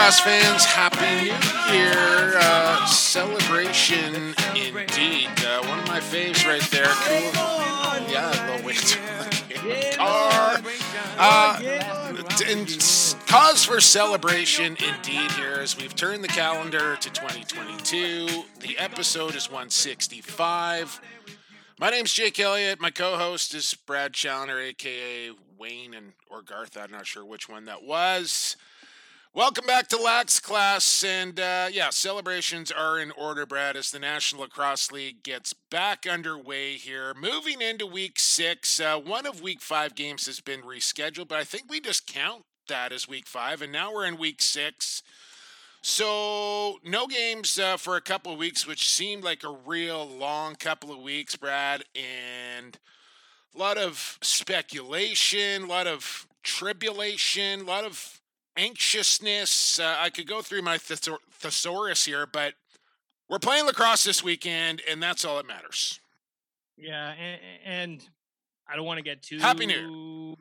Lacrosse fans? Happy New Year uh, celebration indeed. Uh, one of my faves right there. Cool. Yeah, low weight. Car. Uh, and cause for celebration indeed here as we've turned the calendar to 2022. The episode is 165. My name's Jake Elliott. My co-host is Brad Challoner, aka Wayne and or Garth. I'm not sure which one that was. Welcome back to Lax Class, and uh, yeah, celebrations are in order, Brad, as the National Lacrosse League gets back underway here. Moving into Week Six, uh, one of Week Five games has been rescheduled, but I think we just count that as Week Five, and now we're in Week Six. So no games uh, for a couple of weeks, which seemed like a real long couple of weeks, Brad, and a lot of speculation, a lot of tribulation, a lot of anxiousness. Uh, I could go through my thesor- thesaurus here, but we're playing lacrosse this weekend, and that's all that matters. Yeah, and, and I don't want to get too Happy New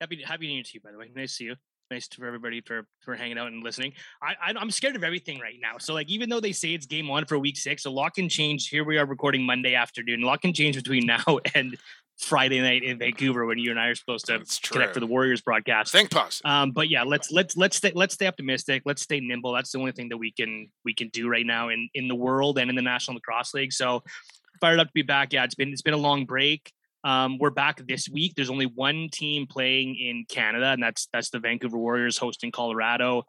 Happy Happy New Year to you, by the way. Nice to see you. Nice for everybody for for hanging out and listening. I, I I'm scared of everything right now. So like, even though they say it's game one for week six, a lot can change. Here we are recording Monday afternoon. A lot can change between now and Friday night in Vancouver when you and I are supposed to connect for the Warriors broadcast. Think positive. Um, but yeah, let's let's let's stay let's stay optimistic. Let's stay nimble. That's the only thing that we can we can do right now in in the world and in the National Lacrosse League. So fired up to be back. Yeah, it's been it's been a long break. Um, we're back this week. There's only one team playing in Canada, and that's that's the Vancouver Warriors hosting Colorado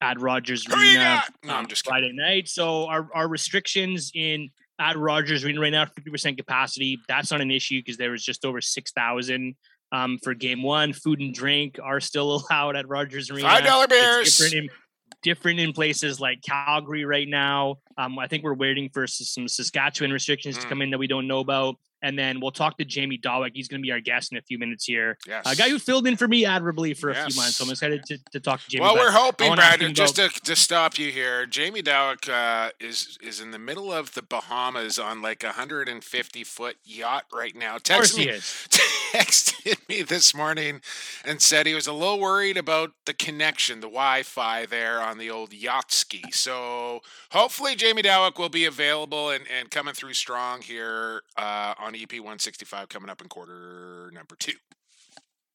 at Rogers Arena? No, um. Friday night. So our our restrictions in at Rogers Arena right now, 50% capacity. That's not an issue because there was just over 6,000 um, for game one. Food and drink are still allowed at Rogers Arena. Five dollar It's different in, different in places like Calgary right now. Um, I think we're waiting for some Saskatchewan restrictions to Mm. come in that we don't know about. And then we'll talk to Jamie Dawick. He's going to be our guest in a few minutes here. Yes. A guy who filled in for me admirably for a few months. So I'm Yes. excited to, to talk to Jamie. Well, we're hoping, Brad. Just to, to stop you here, Jamie Dawick uh, is is in the middle of the Bahamas on like a 150 foot yacht right now. of course Text he me, is. texted me this morning and said he was a little worried about the connection, the Wi-Fi there on the old yacht ski. So hopefully Jamie Dawick will be available and, and coming through strong here uh, on EP 165 coming up in quarter number two.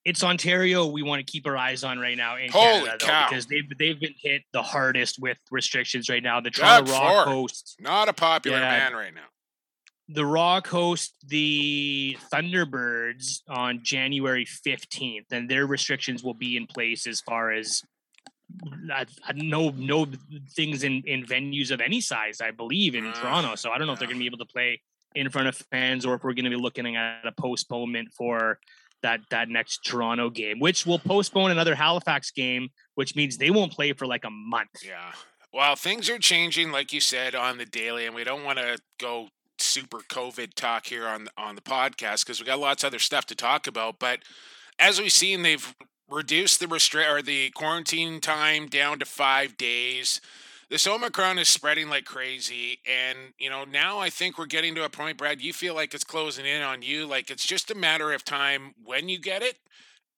it's Ontario we want to keep our eyes on right now in Holy Canada though, cow. because they've they've been hit the hardest with restrictions right now. The Toronto Rock host Not a popular Yeah. man right now. the Rock host the Thunderbirds on January 15th, and their restrictions will be in place as far as uh, no no things in, in venues of any size, I believe, in Ah, Toronto. So I don't know if they're going to be able to play in front of fans or if we're going to be looking at a postponement for that that next Toronto game, which will postpone another Halifax game, which means they won't play for like a month. Yeah. Well, things are changing, like you said, on the daily, and we don't want to go super COVID talk here on on the podcast because we got lots of other stuff to talk about. But as we've seen, they've reduced the restrict or the quarantine time down to five days. This Omicron is spreading like crazy, and you know now I think we're getting to a point, Brad. You feel like it's closing in on you, like it's just a matter of time when you get it,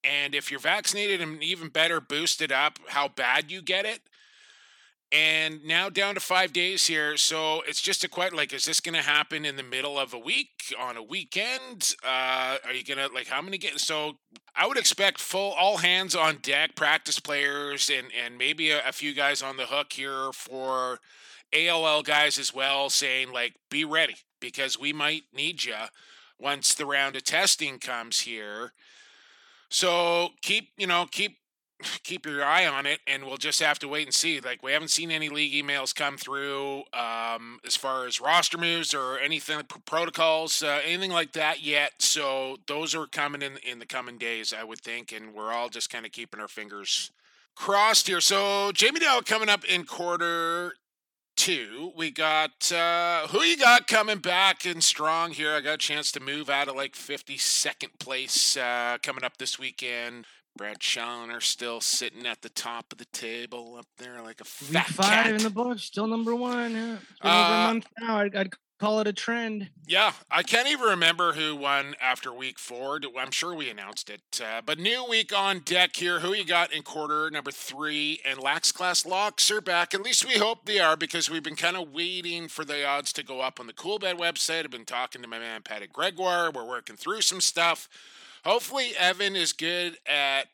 and if you're vaccinated and even better boosted up, how bad you get it and now down to five days here. So it's just a question like, is this going to happen in the middle of a week on a weekend? Uh, are you going to like how many get? So I would expect full all hands on deck, practice players, and and maybe a, a few guys on the hook here for ALL guys as well, saying like, be ready because we might need you once the round of testing comes here. So keep you know keep keep your eye on it and we'll just have to wait and see like we haven't seen any league emails come through um, as far as roster moves or anything protocols uh, anything like that yet so those are coming in in the coming days i would think and we're all just kind of keeping our fingers crossed here so jamie dow coming up in quarter two, we got uh, who you got coming back and strong here. I got a chance to move out of like 52nd place uh, coming up this weekend. Brad Challoner still sitting at the top of the table up there like a fat Week five cat. in the book, still number one. Yeah. It's over Uh, a month now. I'd, I'd call it a trend. Yeah, I can't even remember who won after week four. I'm sure we announced it. Uh, but new week on deck here. Who you got in quarter number three? And Lax Class Locks are back. At least we hope they are because we've been kind of waiting for the odds to go up on the Coolbet website. I've been talking to my man Patty Gregoire. We're working through some stuff. Hopefully, Evan is good at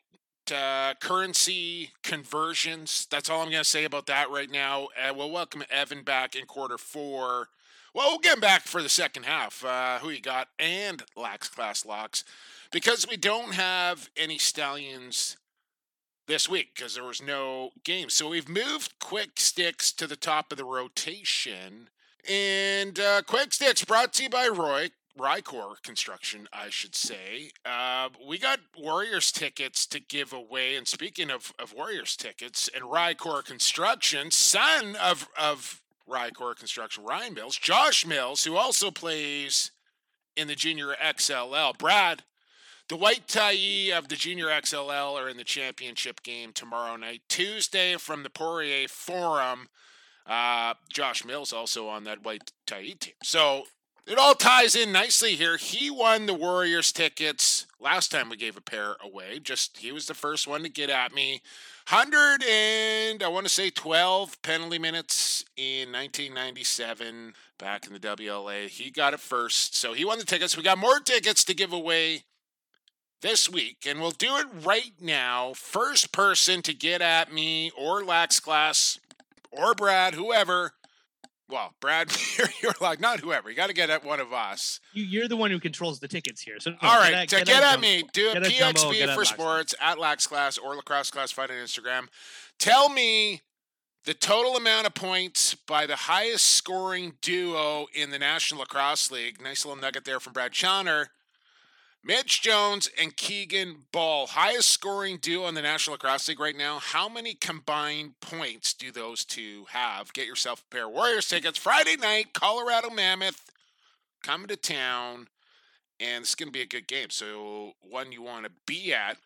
uh, currency conversions. That's all I'm going to say about that right now. Uh, we'll welcome Evan back in quarter four. Well, we'll get him back for the second half. Uh, who you got and Lax Class Locks because we don't have any Stallions this week because there was no game. So we've moved Quick Sticks to the top of the rotation. And uh, Quick Sticks brought to you by Roy. Rycor Construction, I should say. Uh, we got Warriors tickets to give away. And speaking of, of Warriors tickets and Rycor Construction, son of, of Rycor Construction, Ryan Mills, Josh Mills, who also plays in the Junior XLL. Brad, the white tie of the Junior XLL are in the championship game tomorrow night. Tuesday from the Poirier Forum. Uh, Josh Mills also on that white tie team. So it all ties in nicely here. He won the Warriors tickets last time we gave a pair away. Just he was the first one to get at me. 100 and I want to say 12 penalty minutes in 1997 back in the WLA. He got it first. So he won the tickets. We got more tickets to give away this week and we'll do it right now. First person to get at me or Lax Class or Brad, whoever well, Brad, you're, like not whoever. You got to get at one of us. You, you're the one who controls the tickets here. So no, All right, at- to get, at Jumbo. me, do a get at Jumbo, at for sports at Lax Class or Lacrosse Classified on Instagram. Tell me the total amount of points by the highest scoring duo in the National Lacrosse League. Nice little nugget there from Brad Challoner. Mitch Jones and Keegan Ball, highest scoring duo in the National Lacrosse League right now. How many combined points do those two have? Get yourself a pair of Warriors tickets Friday night, Colorado Mammoth coming to town, and it's going to be a good game. So, one you want to be at.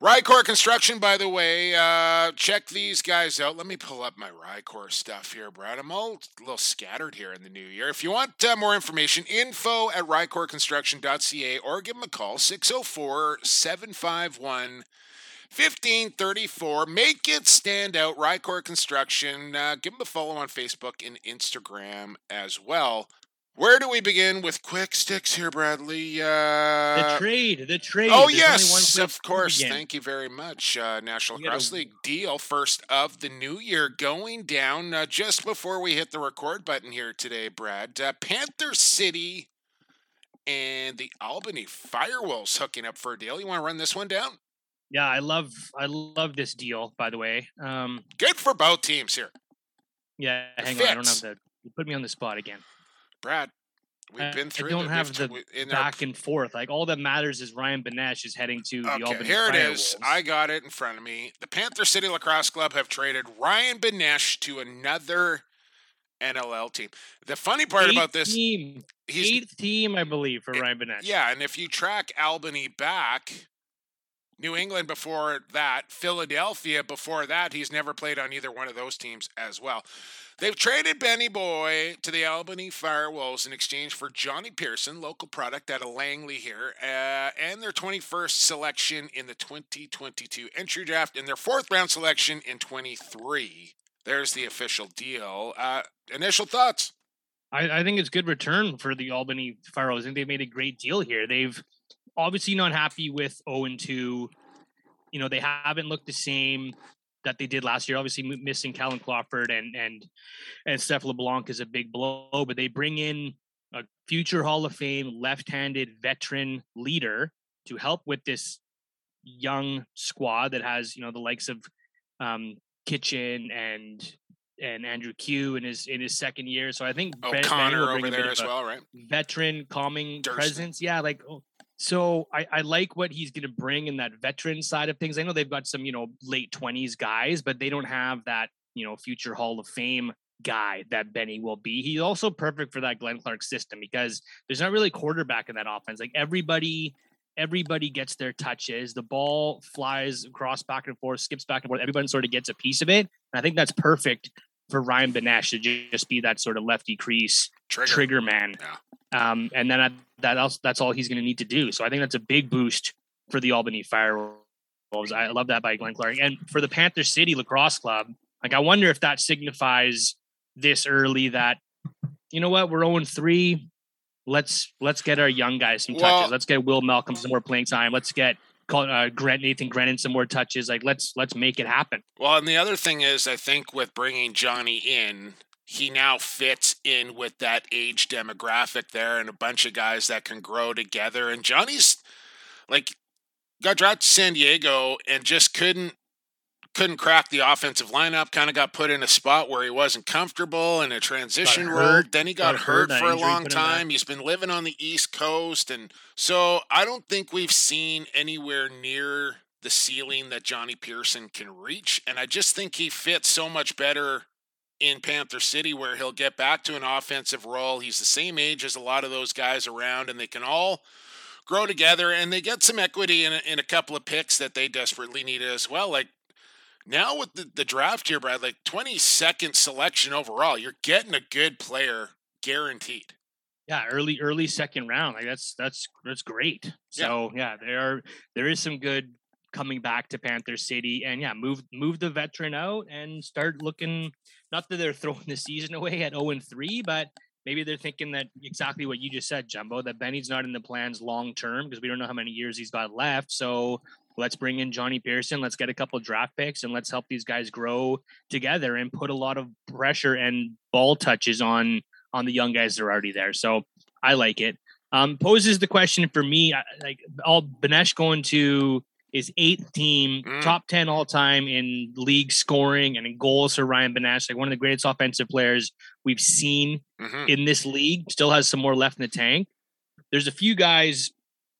Rycor Construction, by the way, uh, check these guys out. Let me pull up my Rycor stuff here, Brad. I'm all a little scattered here in the new year. If you want uh, more information, info at rycorconstruction.ca or give them a call, 604 751 1534. Make it stand out, Rycor Construction. Uh, give them a follow on Facebook and Instagram as well. Where do we begin with quick sticks here, Bradley? Uh, The trade, the trade. Oh There's yes, of course. Thank you very much. Uh, National Cross League deal first of the new year going down uh, just before we hit the record button here today, Brad. Uh, Panther City and the Albany Firewolves hooking up for a deal. You want to run this one down? Yeah, I love, I love this deal. By the way, um, Good for both teams here, yeah. Hang on, I don't have the. You put me on the spot again. Brad. We've I- been I through. don't the, have the t- in our Back and forth. Like all that matters is Ryan Benesch is heading to the Albany here it is. Firewolves. I got it in front of me. The Panther City Lacrosse Club have traded Ryan Benesch to another NLL team. The funny part about this, team, he's eighth team, I believe, for Eh, Ryan Benesch. yeah, and if you track Albany back, New England before that, Philadelphia before that, he's never played on either one of those teams as well. They've traded Benny Boy to the Albany Firewolves in exchange for Johnny Pearson, local product out of Langley here, uh, and their 21st selection in the 2022 entry draft and their fourth round selection in 23. There's the official deal. Uh, initial thoughts? I, I think it's good return for the Albany Firewolves. I think they've made a great deal here. They've obviously not happy with 0 and 2. You know, they haven't looked the same that they did last year. Obviously, missing Callum Crawford and and and Steph LeBlanc is a big blow, but they bring in a future Hall of Fame left-handed veteran leader to help with this young squad that has you know the likes of um, Kitchen and and Andrew Kew in his in his second year. So I think Ben- O'Connor will bring over there as well, right? veteran calming Durston. presence. Yeah, like oh, so I, I like what he's gonna bring in that veteran side of things. I know they've got some, you know, late twenties guys, but they don't have that, you know, future Hall of Fame guy that Benny will be. He's also perfect for that Glenn Clark system because there's not really quarterback in that offense. Like everybody, everybody gets their touches. The ball flies across back and forth, skips back and forth. Everybody sort of gets a piece of it. And I think that's perfect for Ryan Benesch to just be that sort of lefty crease trigger, trigger man. Yeah. Um, and then I, that else, that's all he's going to need to do. So I think that's a big boost for the Albany Fire I love that by Glenn Clark. And for the Panther City Lacrosse Club, like I wonder if that signifies this early that you know what we're 0 3. Let's let's get our young guys some touches. Well, let's get Will Malcolm some more playing time. Let's get uh, Grant Nathan Grennan some more touches. Like let's let's make it happen. Well, and the other thing is, I think with bringing Johnny in, he now fits in with that age demographic there, and a bunch of guys that can grow together. And Johnny's like got drafted to San Diego and just couldn't couldn't crack the offensive lineup. Kind of got put in a spot where he wasn't comfortable in a transition role. Then he got, got hurt, hurt for a long time. He's been living on the East Coast, and so I don't think we've seen anywhere near the ceiling that Johnny Pearson can reach. And I just think he fits so much better in Panther City where he'll get back to an offensive role. He's the same age as a lot of those guys around, and they can all grow together and they get some equity in a, in a couple of picks that they desperately need as well. Like now with the, the draft here, Brad, like 22nd selection overall, you're getting a good player guaranteed. Yeah, early early second round. Like that's that's that's great. So yeah, yeah there are there is some good coming back to Panther City and yeah, move move the veteran out and start looking not that they're throwing the season away at 0 and 3, but maybe they're thinking that exactly what you just said, Jumbo, that Benny's not in the plans long term because we don't know how many years he's got left. So let's bring in Johnny Pearson. Let's get a couple draft picks and let's help these guys grow together and put a lot of pressure and ball touches on on the young guys that are already there. So I like it. Um, poses the question for me, like all Benesch going to is eighth team, mm. top 10 all time in league scoring and in goals for Ryan like one of the greatest offensive players we've seen mm-hmm. in this league. Still has some more left in the tank. There's a few guys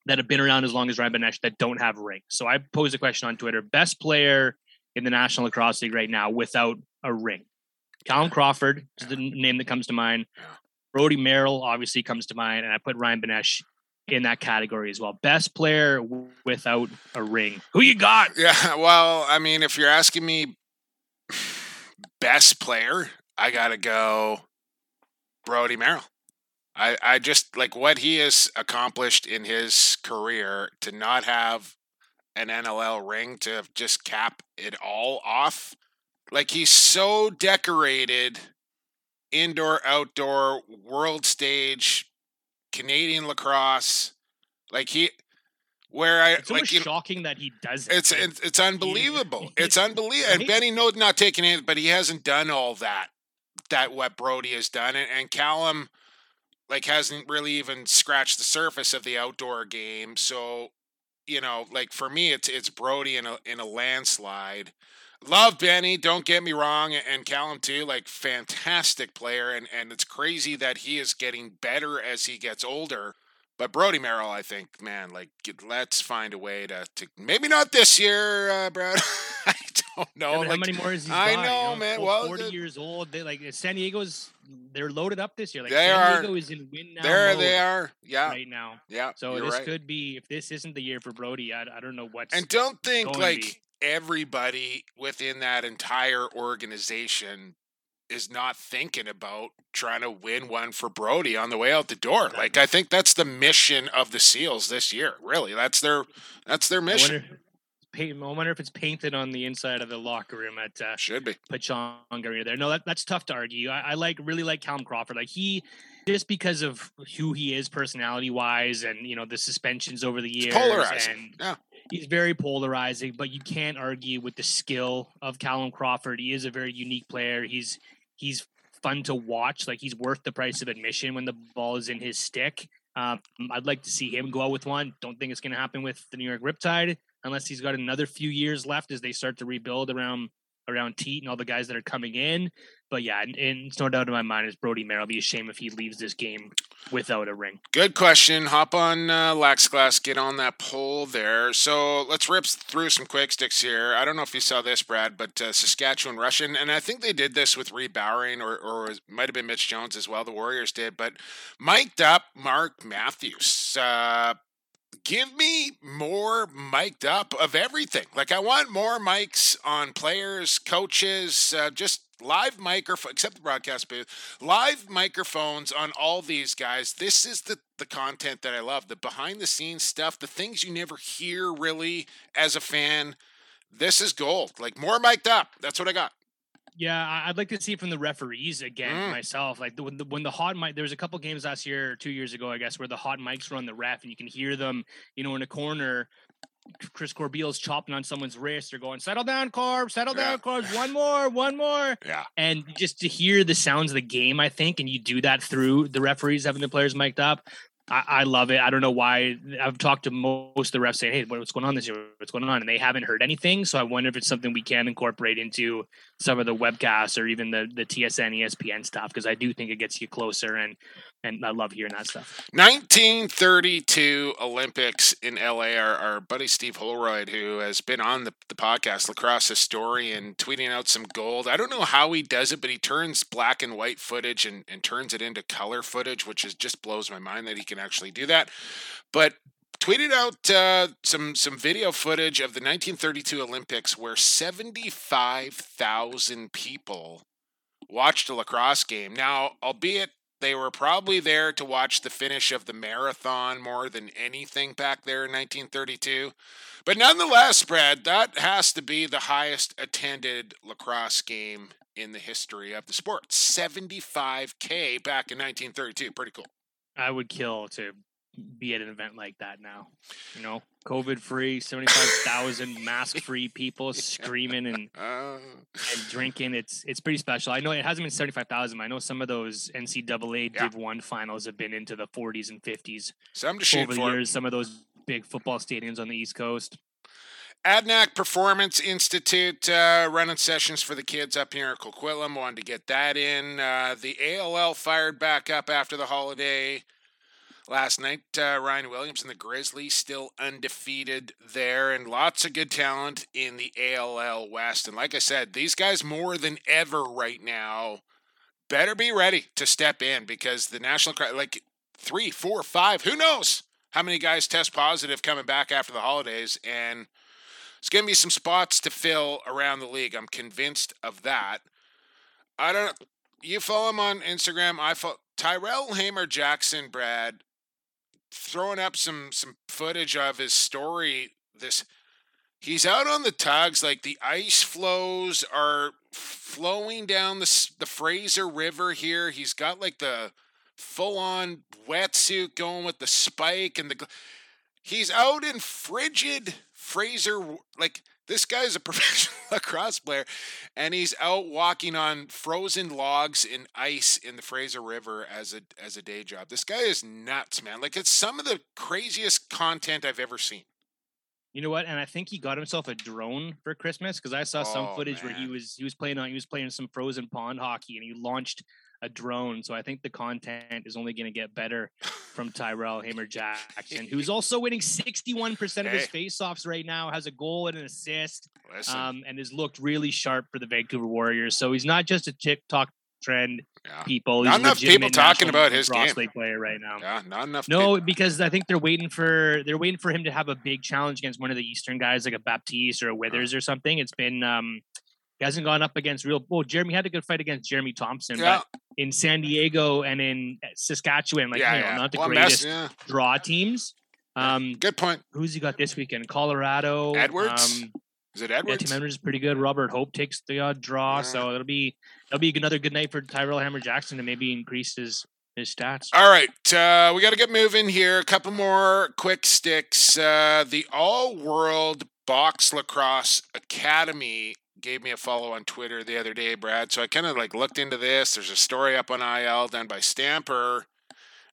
that have been around as long as Ryan Benesch that don't have rings. So I posed a question on Twitter best player in the National Lacrosse League right now without a ring. Callum Crawford is the name that comes to mind. Brodie Merrill obviously comes to mind, and I put Ryan Benesch in that category as well. Best player without a ring. Who you got? Yeah, well, I mean, if you're asking me best player, I got to go Brodie Merrill. I, I just like what he has accomplished in his career to not have an NLL ring to just cap it all off. Like he's so decorated indoor, outdoor, world stage, Canadian lacrosse. Like he, where I it's like shocking that he does it. It's it's, it's unbelievable. He, it's unbelievable. Right? And Benny no not taking it, but he hasn't done all that that what Brodie has done, and, and Callum like hasn't really even scratched the surface of the outdoor game. So you know, like for me, it's it's Brodie in a in a landslide. Love Benny, don't get me wrong, and Callum too. Like fantastic player, and and it's crazy that he is getting better as he gets older. But Brodie Merrill, I think, man, like let's find a way to to maybe not this year, uh, Brad. I don't know. Yeah, like, how many more is he? I got, know, you know, man. Well, forty the, years old. They like San Diego's. They're loaded up this year. Like they San are, Diego is in win now. There they are. Yeah. Right now. Yeah. So this right. could be if this isn't the year for Brodie. I, I don't know what's. And don't think like everybody within that entire organization is not thinking about trying to win one for Brodie on the way out the door. Like I think that's the mission of the Seals this year. Really, that's their that's their mission. I wonder, I wonder if it's painted on the inside of the locker room at uh, should be Pechanga there. No, that, that's tough to argue. I, I like really like Callum Crawford. Like he just because of who he is personality wise and you know the suspensions over the years. And, yeah he's very polarizing, but you can't argue with the skill of Callum Crawford. He is a very unique player. He's he's fun to watch. Like he's worth the price of admission when the ball is in his stick. Um, I'd like to see him go out with one. Don't think it's going to happen with the New York Riptide unless he's got another few years left as they start to rebuild around around Teat and all the guys that are coming in. But yeah, and, and it's no doubt in my mind is Brodie Merrill. It'll be a shame if he leaves this game without a ring. Good question. Hop on uh, Lax Class, get on that poll there. So let's rip through some quick sticks here. I don't know if you saw this, Brad, but uh, Saskatchewan Russian, and I think they did this with Reid Bowering, or, or might have been Mitch Jones as well. The Warriors did, but mic'd up Mark Matthews. Uh, give me more mic'd up of everything. Like I want more mics on players, coaches, uh, just live microphone except the broadcast booth live microphones on all these guys. This is the the content that i love the behind the scenes stuff the things you never hear really as a fan. This is gold. Like more mic'd up. That's what i got yeah, I'd like to see it from the referees again mm. myself. Like the, when the when the hot mic, there was a couple games last year, or two years ago, I guess, where the hot mics were on the ref, and you can hear them, you know, in a corner. Chris Corbeil's chopping on someone's wrist or going, settle down, Corb, settle yeah. down, Corb, one more, one more. Yeah. And just to hear the sounds of the game, I think, and you do that through the referees having the players mic'd up. I, I, love it. I don't know why. I've talked to most of the refs saying, "Hey, what's going on this year? What's going on?" And they haven't heard anything. So I wonder if it's something we can incorporate into some of the webcasts or even the the TSN, ESPN stuff because I do think it gets you closer and and I love hearing that stuff. 1932 Olympics in LA. Our, our buddy Steve Holroyd, who has been on the, the podcast, lacrosse historian, tweeting out some gold. I don't know how he does it, but he turns black and white footage and, and turns it into color footage, which is just blows my mind that he can actually do that. But tweeted out uh, some some video footage of the 1932 Olympics where 75,000 people watched a lacrosse game. Now, albeit they were probably there to watch the finish of the marathon more than anything back there in 1932. But nonetheless, Brad, that has to be the highest attended lacrosse game in the history of the sport. 75K back in 1932. Pretty cool. I would kill to be at an event like that now. You know, COVID free, 75,000 mask free people screaming and, uh. and drinking. It's it's pretty special. I know it hasn't been 75,000. I know some of those NCAA yeah. Div 1 finals have been into the 40s and 50s. Some just over the for. years, some of those big football stadiums on the East Coast. Adnac Performance Institute uh, running sessions for the kids up here in Coquitlam. Wanted to get that in. Uh, the ALL fired back up after the holiday last night. Uh, Ryan Williams and the Grizzlies still undefeated there, and lots of good talent in the ALL West. And like I said, these guys more than ever right now better be ready to step in because the national like three, four, five, who knows how many guys test positive coming back after the holidays, and it's going to be some spots to fill around the league. I'm convinced of that. I don't. You follow him on Instagram. I follow Tyrell Hamer Jackson. Brad throwing up some some footage of his story. This he's out on the tugs, like the ice flows are flowing down the the Fraser River here. He's got like the full on wetsuit going with the spike and the. He's out in frigid Fraser like this guy's a professional lacrosse player, and he's out walking on frozen logs in ice in the Fraser River as a as a day job. This guy is nuts, man. Like it's some of the craziest content I've ever seen. You know what? And I think he got himself a drone for Christmas because I saw some oh, footage man. where he was he was playing on he was playing some frozen pond hockey and he launched a drone. So I think the content is only going to get better from Tyrell Hamer Jackson, who's also winning 61% of his faceoffs right now, has a goal and an assist, um, and has looked really sharp for the Vancouver Warriors. So he's not just a TikTok trend yeah. people. He's not enough people talking about his game. player right now. Yeah, not enough. No, people. because I think they're waiting for they're waiting for him to have a big challenge against one of the Eastern guys, like a Baptiste or a Withers or something. It's been um, he hasn't gone up against real. Well, Jeremy had a good fight against Jeremy Thompson, yeah. but in San Diego and in Saskatchewan, like yeah, you know, yeah. not the well, greatest draw teams. Um, good point. Who's he got this weekend? Colorado. Edwards. Um, is it Edwards? Yeah, Tim Edwards is pretty good. Robert Hope takes the odd draw, so it'll be it'll be another good night for Tyrell Hamer Jackson to maybe increase his his stats. All right, uh, we got to get moving here. A couple more quick sticks. Uh, the All World Box Lacrosse Academy gave me a follow on Twitter the other day, Brad. So I kind of like looked into this. There's a story up on IL done by Stamper,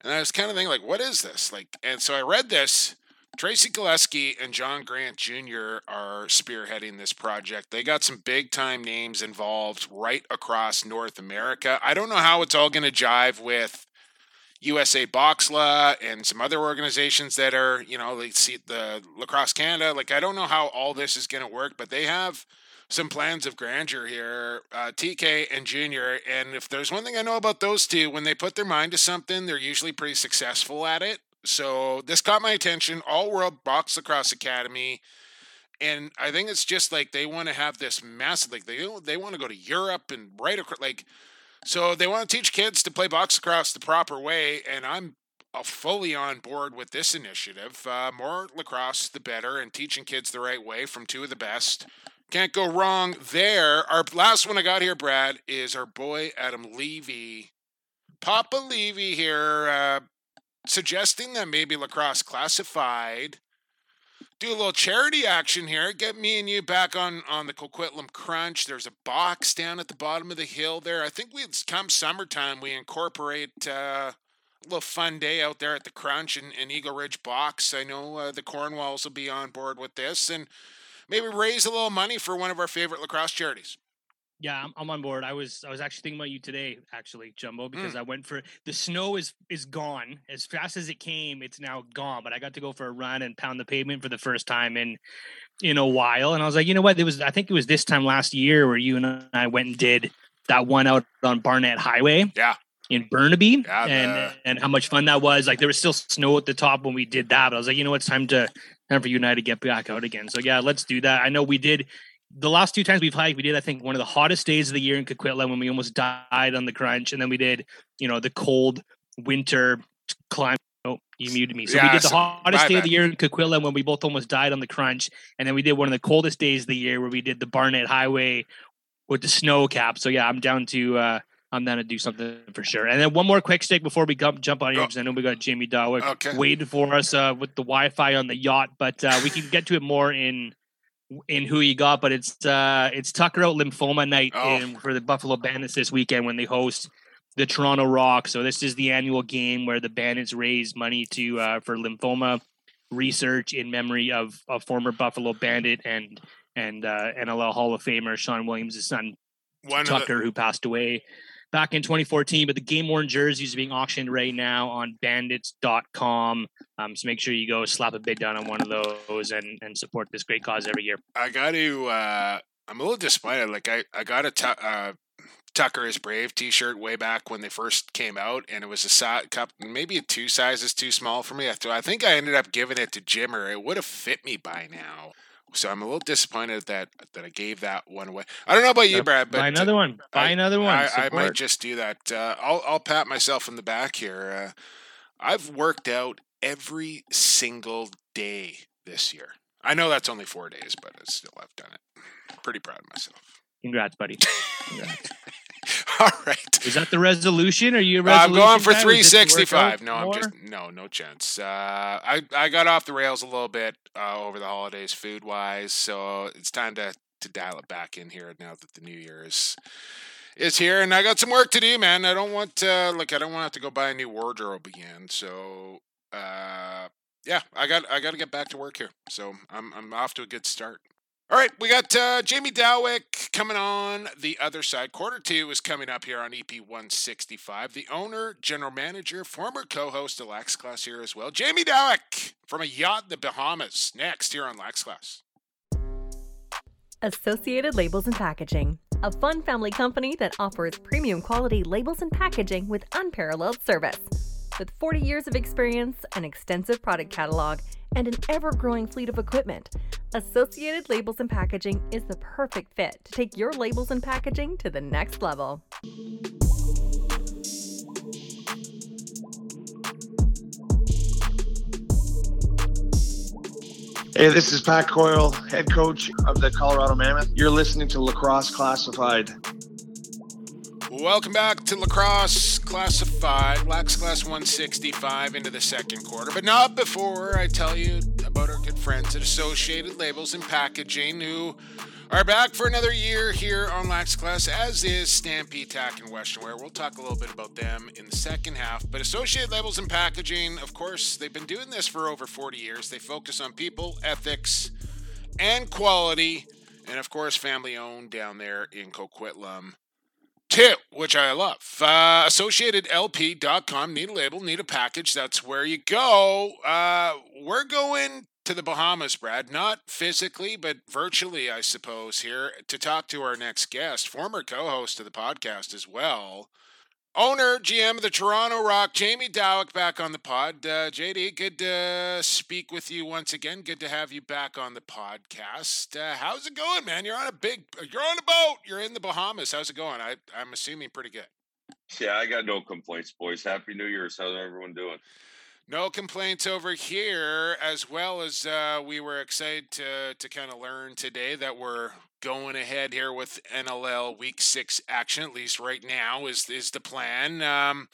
and I was kind of thinking like, what is this? Like, and so I read this. Tracy Gillespie and John Grant Jr. are spearheading this project. They got some big time names involved right across North America. I don't know how it's all going to jive with USA Boxla and some other organizations that are, you know, like see the Lacrosse Canada. Like, I don't know how all this is going to work, but they have some plans of grandeur here, uh, TK and Junior. And if there's one thing I know about those two, when they put their mind to something, they're usually pretty successful at it. So this caught my attention. All World Box Lacrosse Academy. And I think it's just like they want to have this massive, like they they want to go to Europe and right across, like, so they want to teach kids to play box lacrosse the proper way. And I'm uh, fully on board with this initiative. Uh, more lacrosse, the better, and teaching kids the right way from two of the best. Can't go wrong there. Our last one I got here, Brad, is our boy Adam Levy. Papa Levy here, uh, suggesting that maybe lacrosse classified do a little charity action here. Get me and you back on on the Coquitlam Crunch. There's a box down at the bottom of the hill there. I think we come summertime we incorporate uh, a little fun day out there at the Crunch and, and Eagle Ridge Box. I know uh, the Cornwalls will be on board with this and maybe raise a little money for one of our favorite lacrosse charities. Yeah, I'm, I'm on board. I was I was actually thinking about you today, actually, Jumbo, because mm. I went for the snow is is gone as fast as it came. It's now gone, but I got to go for a run and pound the pavement for the first time in in a while. And I was like, you know what? It was I think it was this time last year where you and I went and did that one out on Barnett Highway. Yeah. In Burnaby, yeah, and and how much fun that was! Like there was still snow at the top when we did that, but I was like, you know what, it's time to time for you and I to get back out again. So yeah, let's do that. I know we did the last two times we've hiked, we did I think one of the hottest days of the year in Coquitlam when we almost died on the crunch, and then we did you know the cold winter climb. Oh, you muted me. So yeah, we did the hottest day bad. of the year in Coquitlam when we both almost died on the crunch, and then we did one of the coldest days of the year where we did the Barnett Highway with the snow cap. So yeah, I'm down to. uh I'm down to do something for sure. And then one more quick stick before we jump on here because oh. I know we got Jamie Dawick okay. waiting for us uh, with the Wi-Fi on the yacht, but uh, we can get to it more in in who you got, but it's uh it's Tucker out lymphoma night oh. in, for the Buffalo Bandits this weekend when they host the Toronto Rock. So this is the annual game where the Bandits raise money to uh, for lymphoma research in memory of a former Buffalo Bandit and and uh, NLL Hall of Famer Shawn Williams' son One Tucker, the- who passed away back in 2014. But the game worn jerseys are being auctioned right now on bandits.com. Um, so make sure you go slap a bid down on one of those and, and support this great cause every year. I got to, uh, I'm a little disappointed. Like, I, I got a t- uh, Tucker is Brave T-shirt way back when they first came out, and it was a cup, maybe two sizes too small for me. I, th- I think I ended up giving it to Jimmer. It would have fit me by now. So I'm a little disappointed that that I gave that one away. I don't know about you, Brad, but buy another uh, one. Buy I, another one. I, I, might just do that. Uh, I'll I'll pat myself in the back here. Uh, I've worked out every single day this year. I know that's only four days, but still I've done it. Pretty proud of myself. Congrats, buddy. Congrats. All right. Is that the resolution? Are you? I'm going for 365. No, I'm just no, no chance. Uh, I I got off the rails a little bit uh, over the holidays, food wise, so it's time to to dial it back in here now that the new year is is here, and I got some work to do, man. I don't want to look. I don't want to have to go buy a new wardrobe again. So, uh, yeah, I got I got to get back to work here. So I'm I'm off to a good start. All right, we got uh, Jamie Dawick coming on the other side. Quarter two is coming up here on EP 165. The owner, general manager, former co host of Lax Class here as well. Jamie Dawick from a yacht in the Bahamas. Next here on Lax Class. Associated Labels and Packaging, a fun family company that offers premium quality labels and packaging with unparalleled service. With 40 years of experience, an extensive product catalog, and an ever growing fleet of equipment, Associated Labels and Packaging is the perfect fit to take your labels and packaging to the next level. Hey, this is Pat Coyle, head coach of the Colorado Mammoth. You're listening to Lacrosse Classified. Welcome back to Lacrosse Classified, Lax Class 165 into the second quarter. But not before I tell you about our good friends at Associated Labels and Packaging, who are back for another year here on Lax Class, as is Stampede Tack and Western Wear. We'll talk a little bit about them in the second half. But Associated Labels and Packaging, of course, they've been doing this for over 40 years. They focus on people, ethics, and quality, and of course, family owned down there in Coquitlam. Too, which I love. Uh, AssociatedLP.com. Need a label, need a package. That's where you go. Uh, we're going to the Bahamas, Brad. Not physically, but virtually, I suppose, here to talk to our next guest, former co host of the podcast as well. Owner, GM of the Toronto Rock, Jamie Dawick, back on the pod. Uh, JD, good to speak with you once again. Good to have you back on the podcast. Uh, how's it going, man? You're on a big, you're on a boat. You're in the Bahamas. How's it going? I, I'm assuming pretty good. Yeah, I got no complaints, boys. Happy New Year's. How's everyone doing? No complaints over here, as well as uh, we were excited to, to kind of learn today that we're going ahead here with NLL Week Six action. At least right now is is the plan. Um,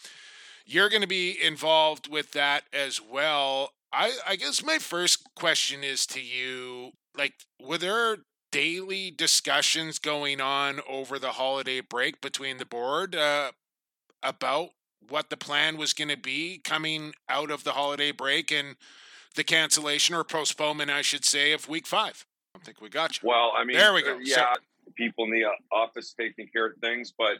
you're going to be involved with that as well. I I guess my first question is to you: like, were there daily discussions going on over the holiday break between the board uh, about what the plan was going to be coming out of the holiday break and the cancellation or postponement, I should say, of week five. I think we got you. Well, I mean, there we go. Yeah, so, people in the uh, office taking care of things, but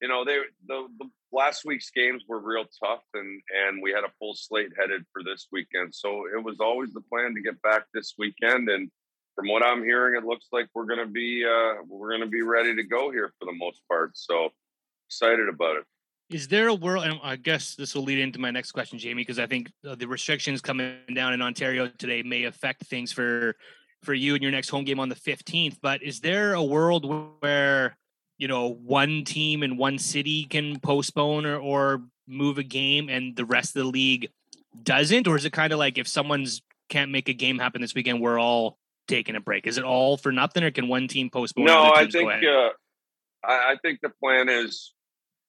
you know, they the, the last week's games were real tough, and and we had a full slate headed for this weekend. So it was always the plan to get back this weekend, and from what I'm hearing, it looks like we're going to be uh, we're going to be ready to go here for the most part. So excited about it. Is there a world? And I guess this will lead into my next question, Jamie, because I think uh, the restrictions coming down in Ontario today may affect things for for you in your next home game on the 15th. But is there a world where you know one team in one city can postpone or, or move a game and the rest of the league doesn't, or is it kind of like if someone's can't make a game happen this weekend, we're all taking a break? Is it all for nothing, or can one team postpone? No, I think uh, I, I think the plan is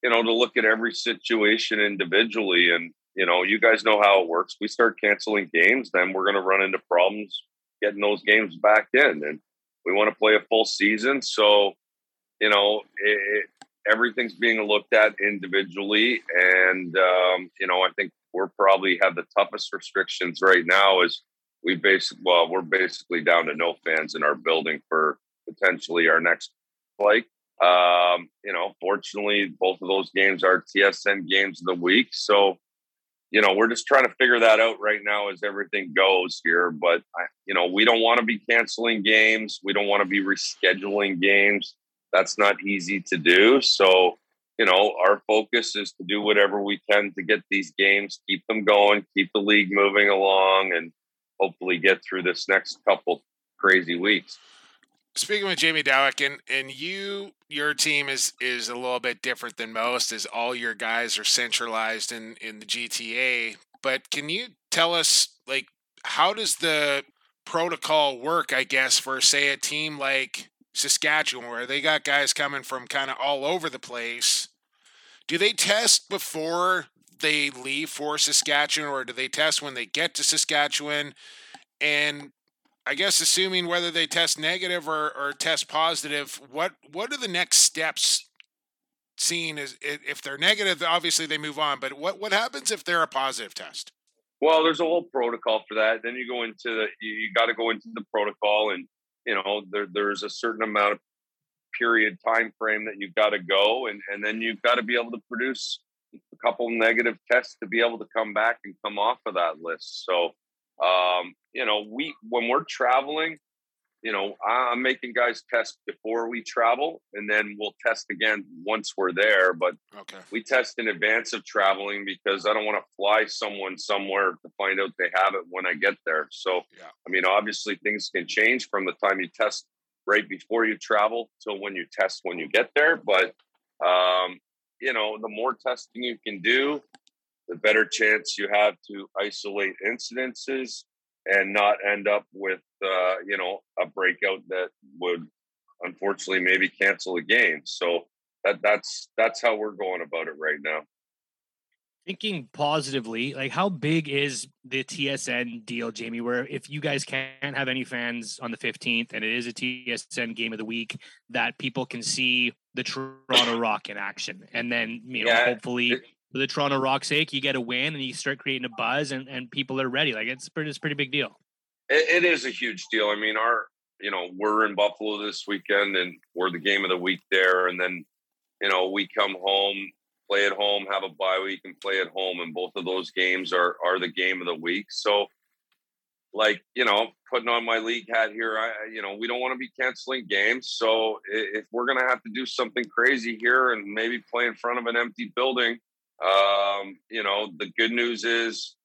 you know, to look at every situation individually. And, you know, you guys know how it works. We start canceling games, then we're going to run into problems getting those games back in. And we want to play a full season. So, you know, it, everything's being looked at individually. And, um, you know, I think we're probably have the toughest restrictions right now is we basically, well, we're basically down to no fans in our building for potentially our next flight. Um, you know, fortunately, both of those games are TSN games of the week. So, you know, we're just trying to figure that out right now as everything goes here. But, you know, we don't want to be canceling games. We don't want to be rescheduling games. That's not easy to do. So, you know, our focus is to do whatever we can to get these games, keep them going, keep the league moving along, and hopefully get through this next couple crazy weeks speaking with Jamie Dawick, and and you your team is is a little bit different than most, as all your guys are centralized in in the GTA. But can you tell us like how does the protocol work? I guess for say a team like Saskatchewan, where they got guys coming from kind of all over the place. Do they test before they leave for Saskatchewan, or do they test when they get to Saskatchewan? And I guess assuming whether they test negative or, or test positive, what what are the next steps? Seen as if they're negative, obviously they move on. But what what happens if they're a positive test? Well, there's a whole protocol for that. Then you go into the you, you got to go into the protocol, and you know there there's a certain amount of period time frame that you've got to go, and and then you've got to be able to produce a couple negative tests to be able to come back and come off of that list. So um, you know, we when we're traveling, you know, I'm making guys test before we travel, and then we'll test again once we're there. But okay. we test in advance of traveling because I don't want to fly someone somewhere to find out they have it when I get there. So, yeah. I mean, obviously things can change from the time you test right before you travel till when you test when you get there. But um, you know, the more testing you can do, the better chance you have to isolate incidences and not end up with uh, you know a breakout that would unfortunately maybe cancel a game. So that that's that's how we're going about it right now. thinking positively, like how big is the TSN deal, Jamie? Where if you guys can't have any fans on the 15th and it is a TSN game of the week, that people can see the Toronto Rock in action. And then, you know, yeah, hopefully it, for the Toronto Rock sake, you get a win and you start creating a buzz and, and people are ready. Like it's pretty, it's pretty big deal. it, it is a huge deal. I mean, our, you know, we're in Buffalo this weekend and we're the game of the week there. And then, you know, we come home play at home, have a bye week, and play at home. And both of those games are are the game of the week. So, like you know, putting on my league hat here, I you know we don't want to be canceling games. So if we're gonna have to do something crazy here and maybe play in front of an empty building, um, you know, the good news is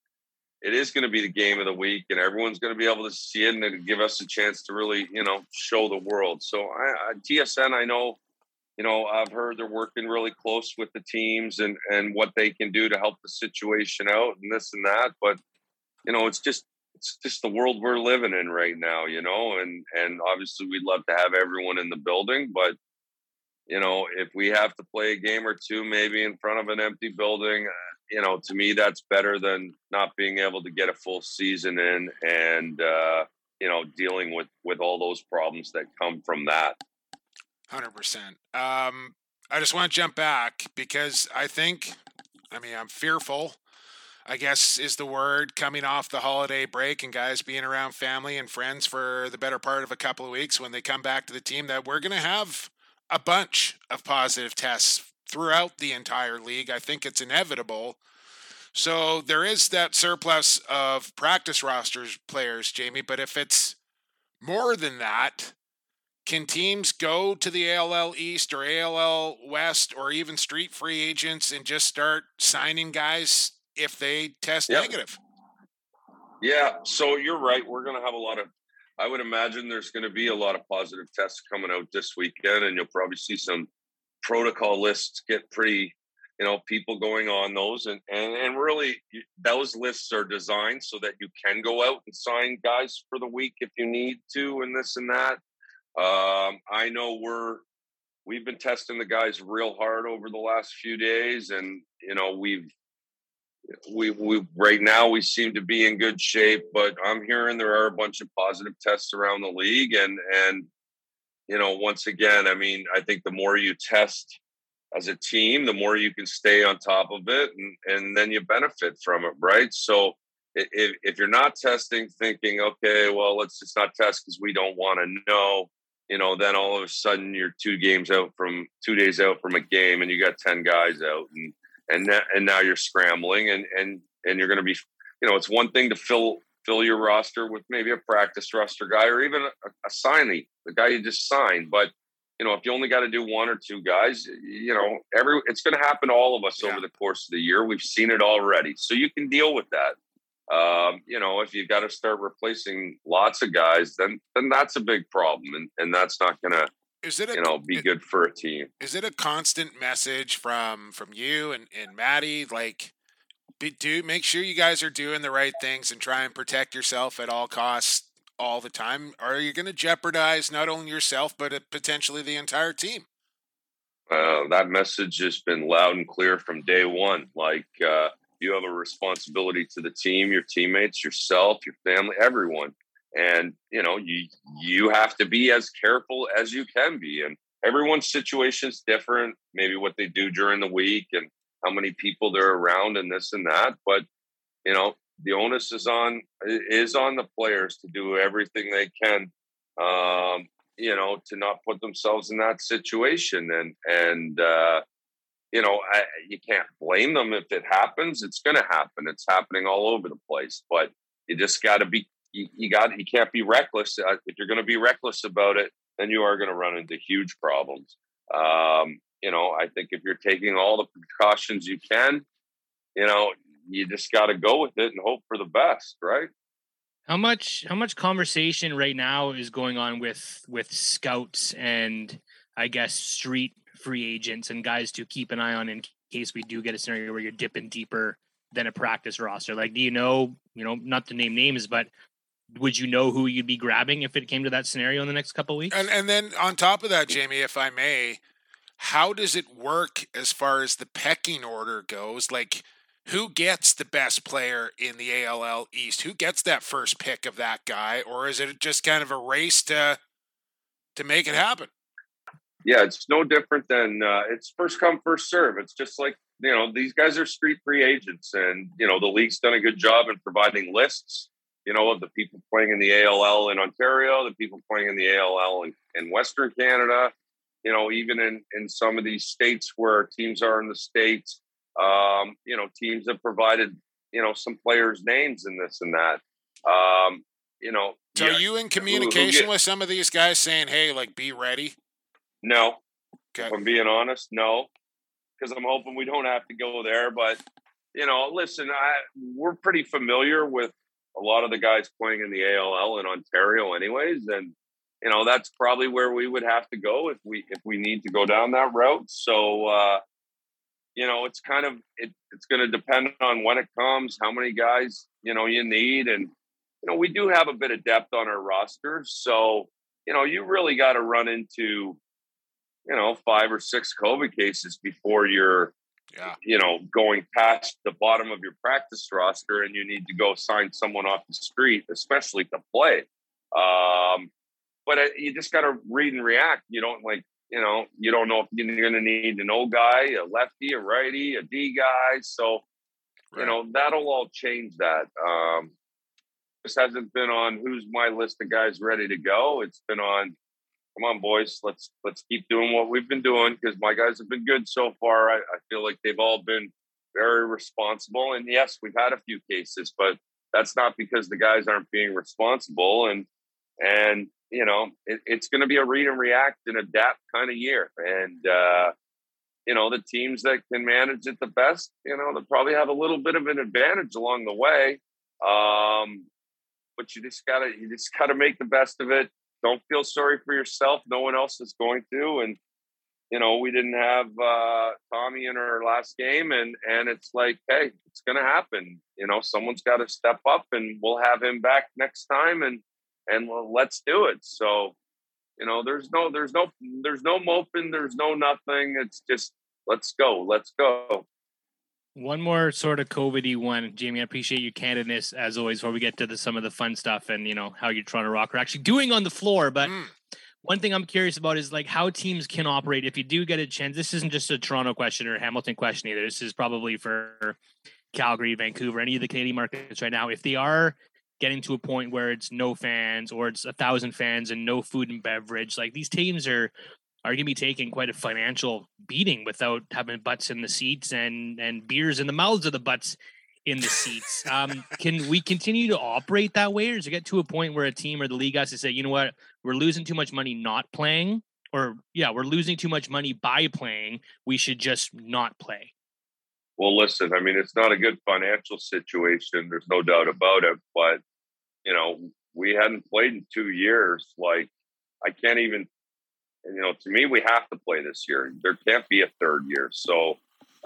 it is going to be the game of the week and everyone's going to be able to see it and give us a chance to really you know show the world so I, I, tsn i know you know, I've heard they're working really close with the teams and and what they can do to help the situation out and this and that. But you know, it's just it's just the world we're living in right now, you know, and and obviously we'd love to have everyone in the building, but you know, if we have to play a game or two maybe in front of an empty building, uh, you know, to me that's better than not being able to get a full season in and uh, you know, dealing with with all those problems that come from that. Hundred percent. Um, I just want to jump back because I think, I mean, I'm fearful. I guess is the word coming off the holiday break and guys being around family and friends for the better part of a couple of weeks when they come back to the team that we're going to have a bunch of positive tests throughout the entire league. I think it's inevitable. So there is that surplus of practice rosters players, Jamie, but if it's more than that, can teams go to the ALL East or ALL West or even street free agents and just start signing guys if they test yep. negative? Yeah, so you're right. We're going to have a lot of, I would imagine there's going to be a lot of positive tests coming out this weekend, and you'll probably see some protocol lists get pretty, you know, people going on those. And, and, and really, those lists are designed so that you can go out and sign guys for the week if you need to, and this and that. Um, I know we're we've been testing the guys real hard over the last few days, and you know we've we we right now we seem to be in good shape. But I'm hearing there are a bunch of positive tests around the league, and and you know once again, I mean I think the more you test as a team, the more you can stay on top of it, and and then you benefit from it, right? So if, if you're not testing thinking okay well let's just not test because we don't want to know you know, then all of a sudden you're two games out from two days out from a game, and you got ten guys out, and and and now you're scrambling, and and and you're going to be, you know, it's one thing to fill fill your roster with maybe a practice roster guy or even a, a signee, the guy you just signed, but you know, if you only got to do one or two guys, you know, every it's going to happen to all of us yeah. over the course of the year. We've seen it already, so you can deal with that um, you know, if you've got to start replacing lots of guys, then then that's a big problem, and and that's not going to is it a, you know be it, good for a team. Is it a constant message from from you and and Maddie like? Be, do make sure you guys are doing the right things and try and protect yourself at all costs all the time. Are you going to jeopardize not only yourself but uh, potentially the entire team? Uh, that message has been loud and clear from day one. Like uh, you have a responsibility to the team, your teammates, yourself, your family, everyone. And you know, you you have to be as careful as you can be. And everyone's situation is different. Maybe what they do during the week and how many people they're around and this and that. But you know, the onus is on is on the players to do everything they can um, you know, to not put themselves in that situation. And and uh, you know, I, you can't blame them if it happens. It's going to happen. It's happening all over the place. But you just got to be. You, you got. You can't be reckless. Uh, if you're going to be reckless about it, then you are going to run into huge problems. Um, you know, I think if you're taking all the precautions you can, you know, you just got to go with it and hope for the best, right? How much how much conversation right now is going on with with scouts and I guess street free agents and guys to keep an eye on in case we do get a scenario where you're dipping deeper than a practice roster? Like, do you know, you know, not to name names, but would you know who you'd be grabbing if it came to that scenario in the next couple weeks? And and then on top of that, Jamie, if I may, how does it work as far as the pecking order goes? Like, who gets the best player in the ALL East? Who gets that first pick of that guy, or is it just kind of a race to to make it happen? Yeah, it's no different than uh, it's first come first serve. It's just like you know these guys are street free agents, and you know the league's done a good job in providing lists. You know of the people playing in the ALL in Ontario, the people playing in the ALL in, in Western Canada. You know, even in in some of these states where teams are in the states, um, you know, teams have provided you know some players' names in this and that. Um, you know, so yeah, are you in communication who, who with some of these guys saying, "Hey, like, be ready"? No. Okay. If I'm being honest, no, because I'm hoping we don't have to go there. But you know, listen, I, we're pretty familiar with a lot of the guys playing in the ALL in Ontario, anyways, and you know that's probably where we would have to go if we if we need to go down that route. So uh, you know, it's kind of it, it's going to depend on when it comes, how many guys you know you need, and you know we do have a bit of depth on our roster, so you know you really got to run into you know five or six COVID cases before you're yeah. you know going past the bottom of your practice roster, and you need to go sign someone off the street, especially to play. Um, but you just got to read and react. You don't like you know, you don't know if you're going to need an old guy, a lefty, a righty, a D guy. So, right. you know, that'll all change that. Um, this hasn't been on who's my list of guys ready to go. It's been on, come on, boys, let's let's keep doing what we've been doing because my guys have been good so far. I, I feel like they've all been very responsible. And yes, we've had a few cases, but that's not because the guys aren't being responsible. And and you know, it, it's going to be a read and react and adapt kind of year. And, uh, you know, the teams that can manage it the best, you know, they'll probably have a little bit of an advantage along the way. Um, but you just gotta, you just gotta make the best of it. Don't feel sorry for yourself. No one else is going to. And, you know, we didn't have uh, Tommy in our last game, and and it's like, hey, it's gonna happen. You know, someone's got to step up, and we'll have him back next time, and and let's do it. So, you know, there's no, there's no, there's no moping, there's no nothing. It's just let's go, let's go. One more sort of COVIDy one, Jamie. I appreciate your candidness as always. Before we get to the, some of the fun stuff and you know how your Toronto Rock are actually doing on the floor, but. Mm. One thing I'm curious about is like how teams can operate if you do get a chance. This isn't just a Toronto question or a Hamilton question either. This is probably for Calgary, Vancouver, any of the Canadian markets right now. If they are getting to a point where it's no fans or it's a thousand fans and no food and beverage. Like these teams are are going to be taking quite a financial beating without having butts in the seats and and beers in the mouths of the butts in the seats. Um, can we continue to operate that way, or does it get to a point where a team or the league has to say, you know what, we're losing too much money not playing, or yeah, we're losing too much money by playing. We should just not play. Well, listen, I mean, it's not a good financial situation. There's no doubt about it. But, you know, we hadn't played in two years. Like, I can't even, you know, to me, we have to play this year. There can't be a third year. So,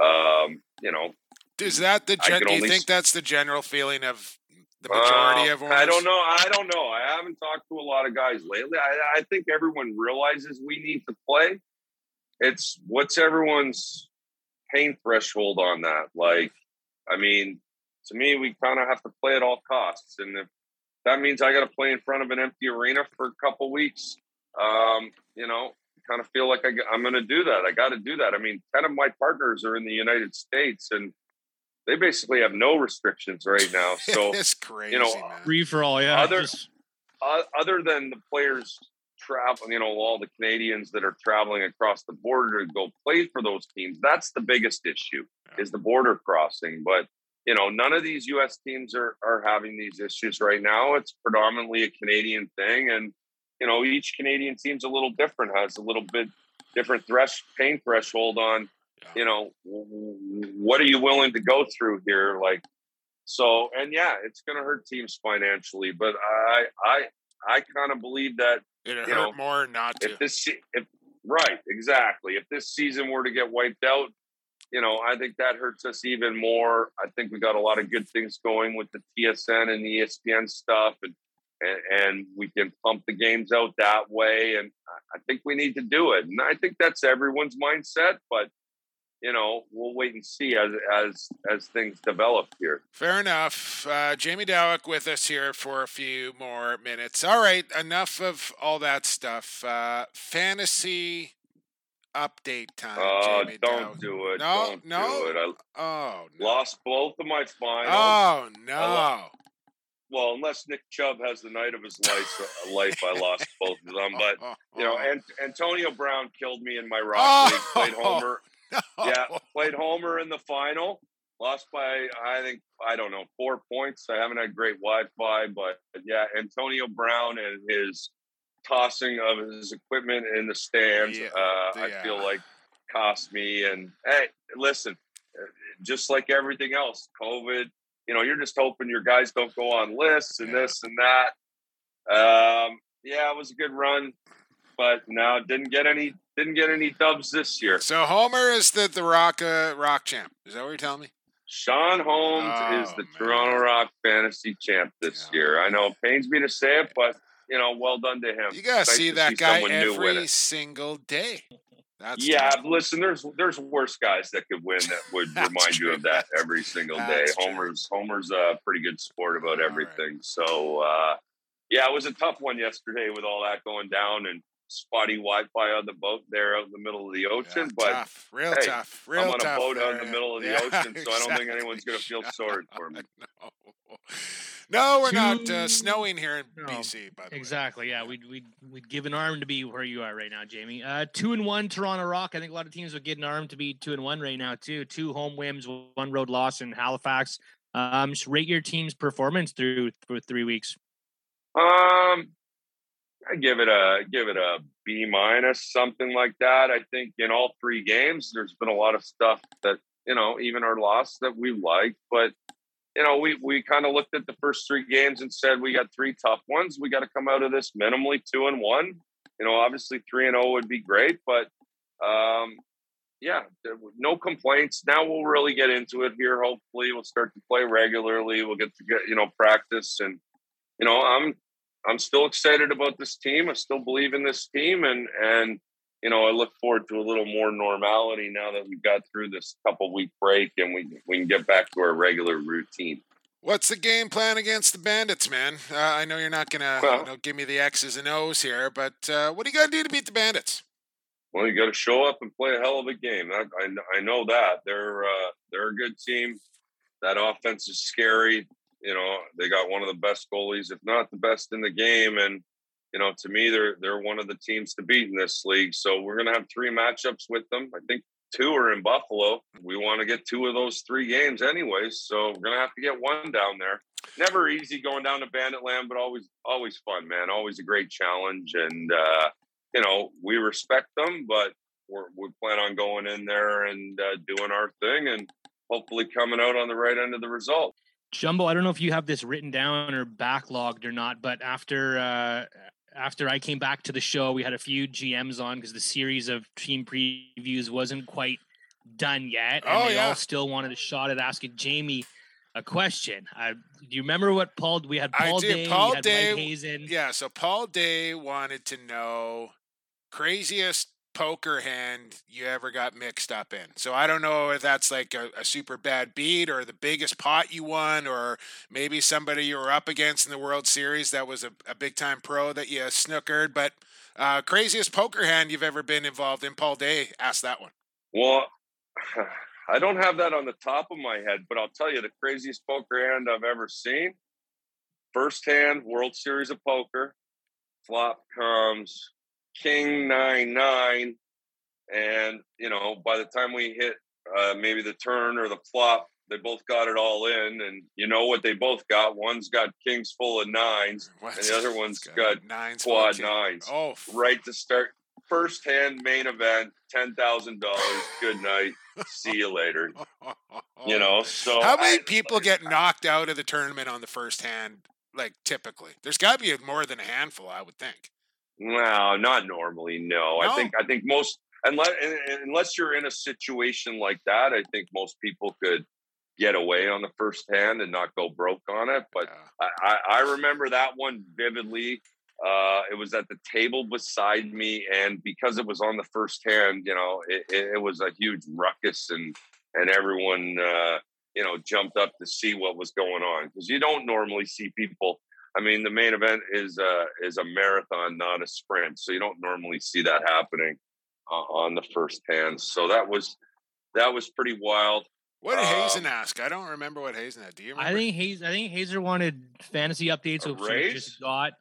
um, you know. Is that the, gen- do you think that's the general feeling of the majority uh, of owners? I don't know. I don't know. I haven't talked to a lot of guys lately. I, I think everyone realizes we need to play. It's what's everyone's pain threshold on that. Like, I mean, to me, we kind of have to play at all costs, and if that means I got to play in front of an empty arena for a couple weeks, um, you know, kind of feel like I, am going to do that. I got to do that. I mean, ten of my partners are in the United States, and they basically have no restrictions right now. So it's crazy, you know, free for all. Yeah. Other, Just... uh, other than the players travel, you know, all the Canadians that are traveling across the border to go play for those teams. That's the biggest issue is the border crossing. But you know, none of these U.S. teams are are having these issues right now. It's predominantly a Canadian thing, and you know, each Canadian team's a little different, has a little bit different thresh pain threshold on. You know, what are you willing to go through here? Like, so, and yeah, it's going to hurt teams financially, but I, I, I kind of believe that it hurt know, more not to. If this, if right, exactly. If this season were to get wiped out, you know, I think that hurts us even more. I think we got a lot of good things going with the TSN and the ESPN stuff, and and, and we can pump the games out that way. And I think we need to do it. And I think that's everyone's mindset. But you know, we'll wait and see as as as things develop here. Fair enough. Uh, Jamie Dawick with us here for a few more minutes. All right, enough of all that stuff. Uh, fantasy update time. Oh, Jamie don't do it. No, don't no. do it. I Oh no. lost both of my finals. Oh no. Well, unless Nick Chubb has the night of his life, life I lost both of them. But you know, and Antonio Brown killed me in my rock Oh. league. Played Homer. Yeah, played Homer in the final. Lost by I think I don't know four points. I haven't had great Wi-Fi, but yeah, Antonio Brown and his tossing of his equipment in the stands. Yeah, uh, I feel like cost me. And hey, listen, uh, just like everything else, COVID. You know, you're just hoping your guys don't go on lists and this and that. Um, yeah, it was a good run, but no, didn't get any didn't get any dubs this year. So Homer is the the rock uh, rock champ. Is that what you're telling me? Shawn Holmes Oh, is the man. Toronto Rock fantasy champ this Yeah. year. I know it pains me to say it, but you know, well done to him. You gotta Nice see that guy new win every single day. That's Yeah, tough. listen, there's there's worse guys that could win that would remind you of that every single day. True. Homer's Homer's a pretty good sport about All right. everything. So uh, yeah, it was a tough one yesterday with all that going down and spotty Wi-Fi on the boat there out in the middle of the ocean. Yeah, but tough, real hey, tough, real I'm on a tough boat out in the middle of the Yeah, ocean, so I don't think anyone's gonna feel sorry for me. no. no, we're not uh, snowing here in No, BC. By the way, Exactly. Yeah, we'd we'd we'd give an arm to be where you are right now, Jamie. Uh, two and one Toronto Rock. I think a lot of teams would get an arm to be two and one right now too. Two home wins, one road loss in Halifax. Um, just rate your team's performance through through three weeks. Um, I give it a give it a B minus, something like that. I think in all three games, there's been a lot of stuff that you know, even our loss that we like, but you know, we we kind of looked at the first three games and said we got three tough ones. We got to come out of this minimally two and one. You know, obviously three and zero would be great, but um, yeah, no complaints. Now we'll really get into it here. Hopefully, we'll start to play regularly. We'll get to get you know practice and you know I'm I'm still excited about this team. I still believe in this team, and and you know I look forward to a little more normality now that we've got through this couple week break and we we can get back to our regular routine. what's the game plan against the Bandits, man? Uh, I know you're not gonna Well- you know, give me the X's and O's here, but uh, what do you got to do to beat the Bandits? Well, you got to show up and play a hell of a game. I, I, I know that they're uh, they're a good team. That offense is scary. You know, they got one of the best goalies, if not the best in the game, and you know, to me, they're they're one of the teams to beat in this league. So we're gonna have three matchups with them. I think two are in Buffalo. We want to get two of those three games, anyways. So we're gonna have to get one down there. Never easy going down to Bandit Land, but always always fun, man. Always a great challenge, and uh, you know, we respect them, but we're, we plan on going in there and uh, doing our thing and hopefully coming out on the right end of the result. Jumbo, I don't know if you have this written down or backlogged or not, but after uh, after I came back to the show, we had a few GMs on because the series of team previews wasn't quite done yet, and Oh, they yeah. all still wanted a shot at asking Jamie a question. I, do you remember what Paul? We had I Paul do. Day, Paul Day-. Yeah, so Paul Day wanted to know craziest poker hand you ever got mixed up in. So I don't know if that's like a, a super bad beat or the biggest pot you won, or maybe somebody you were up against in the World Series that was a, a big time pro that you snookered. But uh, craziest poker hand you've ever been involved in. Paul Day asked that one. Well, I don't have that on the top of my head, but I'll tell you the craziest poker hand I've ever seen. First hand, World Series of Poker. Flop comes King nine nine, and you know by the time we hit uh, maybe the turn or the flop, they both got it all in, and you know what they both got. One's got kings full of nines, What? and the other one's got nines, quad nines. Oh, right to start. First hand main event, ten thousand dollars. Good night. See you later. You know. So How many I- people get knocked out of the tournament on the first hand? Like typically, there's got to be more than a handful, I would think. No, not normally. No, No? I think I think most unless unless you're in a situation like that, I think most people could get away on the first hand and not go broke on it. But Yeah. I, I, remember that one vividly. Uh, it was at the table beside me, and because it was on the first hand, you know, it, it, it was a huge ruckus, and and everyone, uh, you know, jumped up to see what was going on because you don't normally see people. I mean, the main event is a is a marathon, not a sprint, so you don't normally see that happening uh, on the first hand. So that was that was pretty wild. What did Um, Hazen ask? I don't remember what Hazen had. Do you remember? I think Hayes. I think Hazer wanted fantasy updates, A which we raise? just got,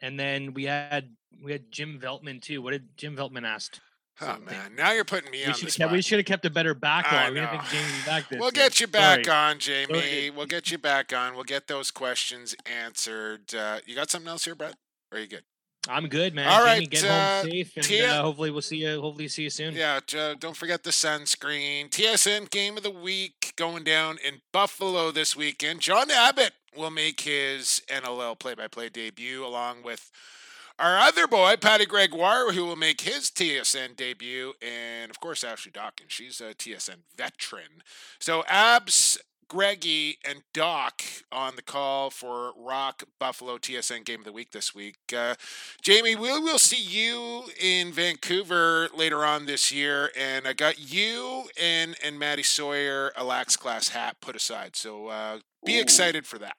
and then we had we had Jim Veltman too. What did Jim Veltman ask? Oh man, now you're putting me We on the kept, spot. we should have kept a better backlog. We didn't know. think James would be back this We'll get you back Sorry. on, Jamie. Sorry. We'll get you back on. We'll get those questions answered. Uh, you got something else here, Brett? Or are you good? I'm good, man. All Jamie, right, get uh, home safe, and Tia- uh, hopefully we'll see you. Hopefully see you soon. Yeah, uh, don't forget the sunscreen. TSN Game of the Week going down in Buffalo this weekend. John Abbott will make his NLL play-by-play debut along with our other boy, Patty Gregoire, who will make his TSN debut, and of course Ashley Dawkins. She's a TSN veteran. So Abs, Greggy, and Doc on the call for Rock Buffalo TSN Game of the Week this week. Uh, Jamie, we will see you in Vancouver later on this year, and I got you and and Maddie Sawyer a lax class hat put aside. So uh, be Ooh. excited for that.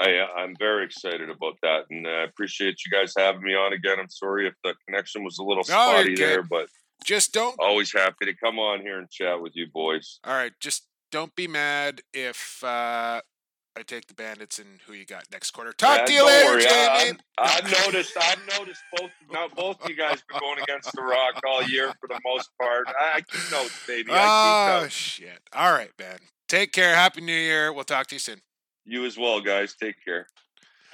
I, I'm very excited about that, and I appreciate you guys having me on again. I'm sorry if the connection was a little No, spotty there, but Just don't. always happy to come on here and chat with you boys. All right, just don't be mad if uh, I take the Bandits and who you got next quarter. Talk Yeah, to you later, worry. I, Jamie. I, I noticed. I noticed both. Now both you guys been going against the Rock all year for the most part. I, I keep notes, baby. I keep Oh shit! All right, man. Take care. Happy New Year. We'll talk to you soon. You as well, guys. Take care.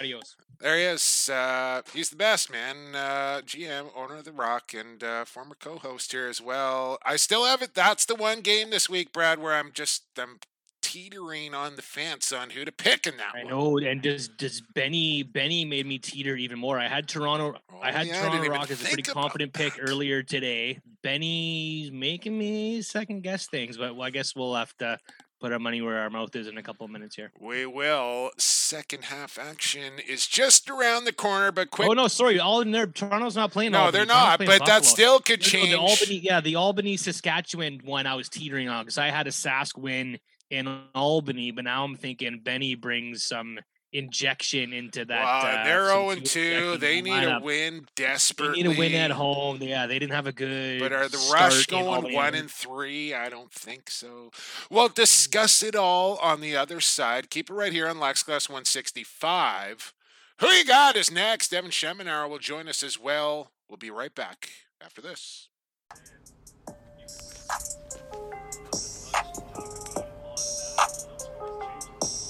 Adios. There he is. Uh, he's the best, man. Uh, GM, owner of the Rock, and uh, former co-host here as well. I still have it. That's the one game this week, Brad, where I'm just I'm teetering on the fence on who to pick in that I one. know, and does does Benny Benny made me teeter even more. I had Toronto. I Oh, had yeah, Toronto even Rock as a pretty think about confident pick earlier today. Benny's making me second guess things, but well, I guess we'll have to put our money where our mouth is in a couple of minutes here. We will. Second half action is just around the corner, but quick. Oh no, sorry, all in there. Toronto's not playing. no, Albany. they're not. But that still could No, no, change. The Albany, yeah, the Albany Saskatchewan one I was teetering on because I had a Sask win in Albany, but now I'm thinking Benny brings some injection into that. Wow, uh, they're some 0 and 2. They need a lineup. win They desperately. need a win at home. Yeah, they didn't have a good. But are the Rush in going Albany. one and three? I don't think so. We'll discuss it all on the other side. Keep it right here on Lax Class 165. Who you got is next. Devin Schemenauer will join us as well. We'll be right back after this.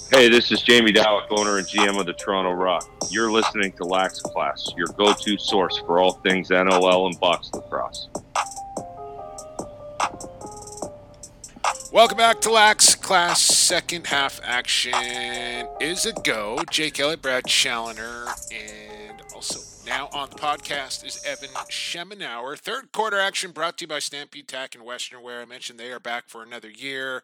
Hey, this is Jamie Dawick, owner and GM of the Toronto Rock. You're listening to Lax Class, your go-to source for all things NLL and box lacrosse. Welcome back to Lax Class. Second half action is a go. Jake Elliott, Brad Challoner, and also now on the podcast is Evan Schemenauer. Third quarter action brought to you by Stampede Tack and Western Wear. I mentioned they are back for another year.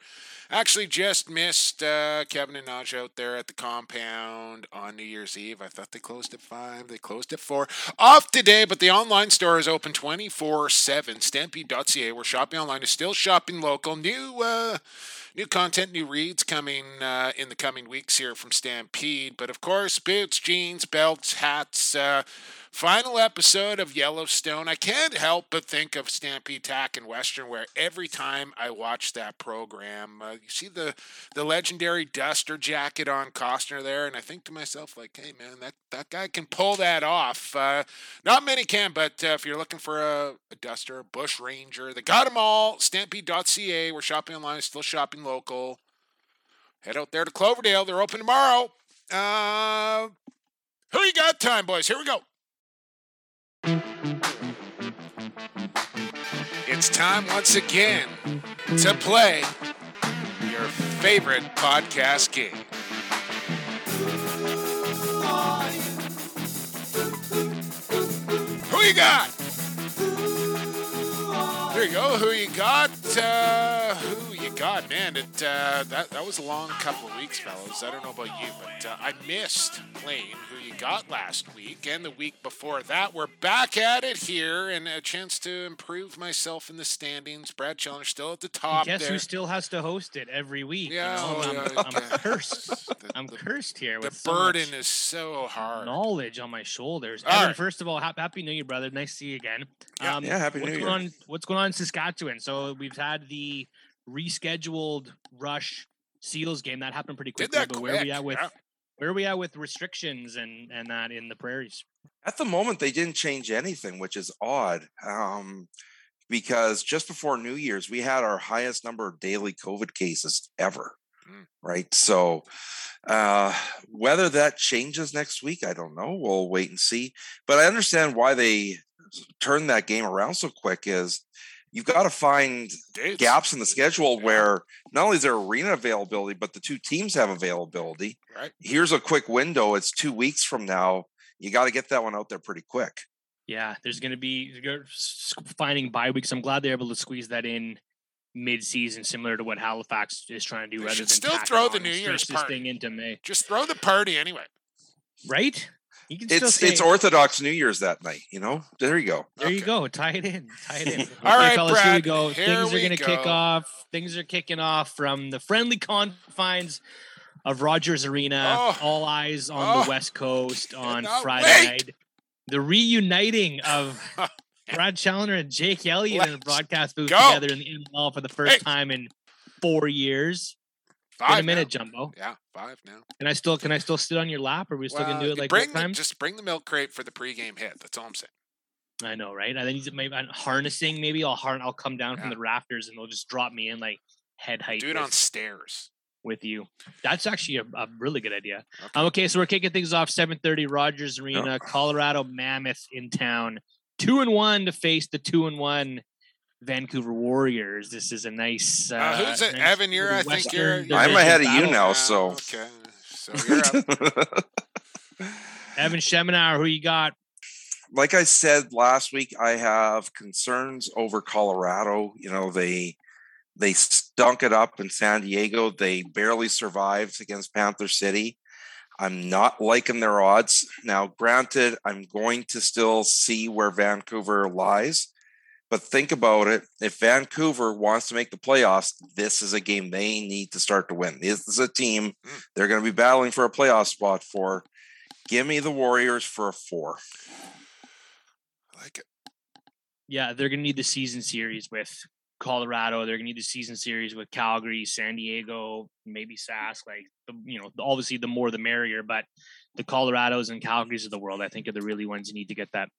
Actually, just missed uh, Kevin and Naj out there at the compound on New Year's Eve. I thought they closed at 5. They closed at 4. Off today, but the online store is open 24 7. Stampede.ca, where shopping online is still shopping local. New. Uh, New content, new reads coming uh, in the coming weeks here from Stampede. But of course, boots, jeans, belts, hats. Uh, final episode of Yellowstone. I can't help but think of Stampede Tack and Western Wear every time I watch that program. Uh, you see the the legendary duster jacket on Costner there, and I think to myself, like, hey man, that that guy can pull that off. Uh, not many can, but uh, if you're looking for a, a duster, a Bush Ranger, they got them all. Stampede.ca. We're shopping online, still shopping local. Head out there to Cloverdale. They're open tomorrow. Uh, who you got time, boys? Here we go. It's time once again to play your favorite podcast game. Who you got? There you go. Who you got? Uh, who God, man! It uh, that that was a long couple of weeks, fellas. I don't know about you, but uh, I missed playing who you got last week and the week before that. We're back at it here, and a chance to improve myself in the standings. Brad Challoner still at the top. Guess there. who still has to host it every week? you Yeah, know? oh, I'm, yeah, I'm yeah. cursed. The- I'm the- cursed here The with so much burden is so hard. knowledge on my shoulders. All Evan, right. first of all, hap- happy New Year, brother. Nice to see you again. Yeah. Um, Yeah, Happy what's New going Year. on? What's going on in Saskatchewan? So we've had the rescheduled Rush Seals game that happened pretty quickly. that but quick? where are we at with yeah. where are we at with restrictions and and that in the prairies? At the moment, they didn't change anything, which is odd. Um, because just before New Year's, we had our highest number of daily COVID cases ever. Mm. Right. So, uh, whether that changes next week, I don't know. We'll wait and see. But I understand why they turned that game around so quick. Is you've got to find Dates. gaps in the schedule Yeah. where not only is there arena availability, but the two teams have availability. Right. Here's a quick window. It's two weeks from now. You got to get that one out there pretty quick. Yeah, there's going to be you're finding bye weeks. I'm glad they're able to squeeze that in mid-season, similar to what Halifax is trying to do. They rather than still throw the New and Year's party. thing into May, Just throw the party anyway. right? You can It's say, it's Orthodox New Year's that night. You know, there you go. There you go. Tie it in. Tie it in. All Okay, right, fellas, here we go. here Things are going to kick off. Things are kicking off from the friendly confines of Rogers Arena. Oh. All eyes on Oh. the West Coast on Friday wait. night. The reuniting of Brad Challoner and Jake Elliott in the Let's broadcast booth go. together in the NL for the first Hey. time in four years. Five in a now. Jumbo. Yeah, five now. Can I still can I still sit on your lap? Or are we still Well, gonna do it like bring the, time? just bring the milk crate for the pregame hit. That's all I'm saying. I know, right? I think maybe I'm harnessing. Maybe I'll harn. I'll come down from the rafters and they'll just drop me in like head height Do it with, on stairs. with you. That's actually a, a really good idea. Okay. Um, okay, so we're kicking things off 7:30 Rogers Arena, Colorado Mammoth in town. Two and one to face the two and one Vancouver Warriors. This is a nice. Uh, Uh, who's it? nice Evan, you're. I think you're. Western I'm ahead of you now, so- Okay. So you're up. Evan Schemenauer, who you got? like I said last week, I have concerns over Colorado. You know, they they stunk it up in San Diego. They barely survived against Panther City. I'm not liking their odds. Now, granted, I'm going to still see where Vancouver lies. But think about it. If Vancouver wants to make the playoffs, this is a game they need to start to win. This is a team Mm. they're going to be battling for a playoff spot for. Give me the Warriors for a four. I like it. Yeah, they're gonna need the season series with Colorado. They're gonna need the season series with Calgary, San Diego, maybe Sask. Like the, you know, obviously the more the merrier. But the Colorados and Calgarys of the world, I think, are the really ones you need to get that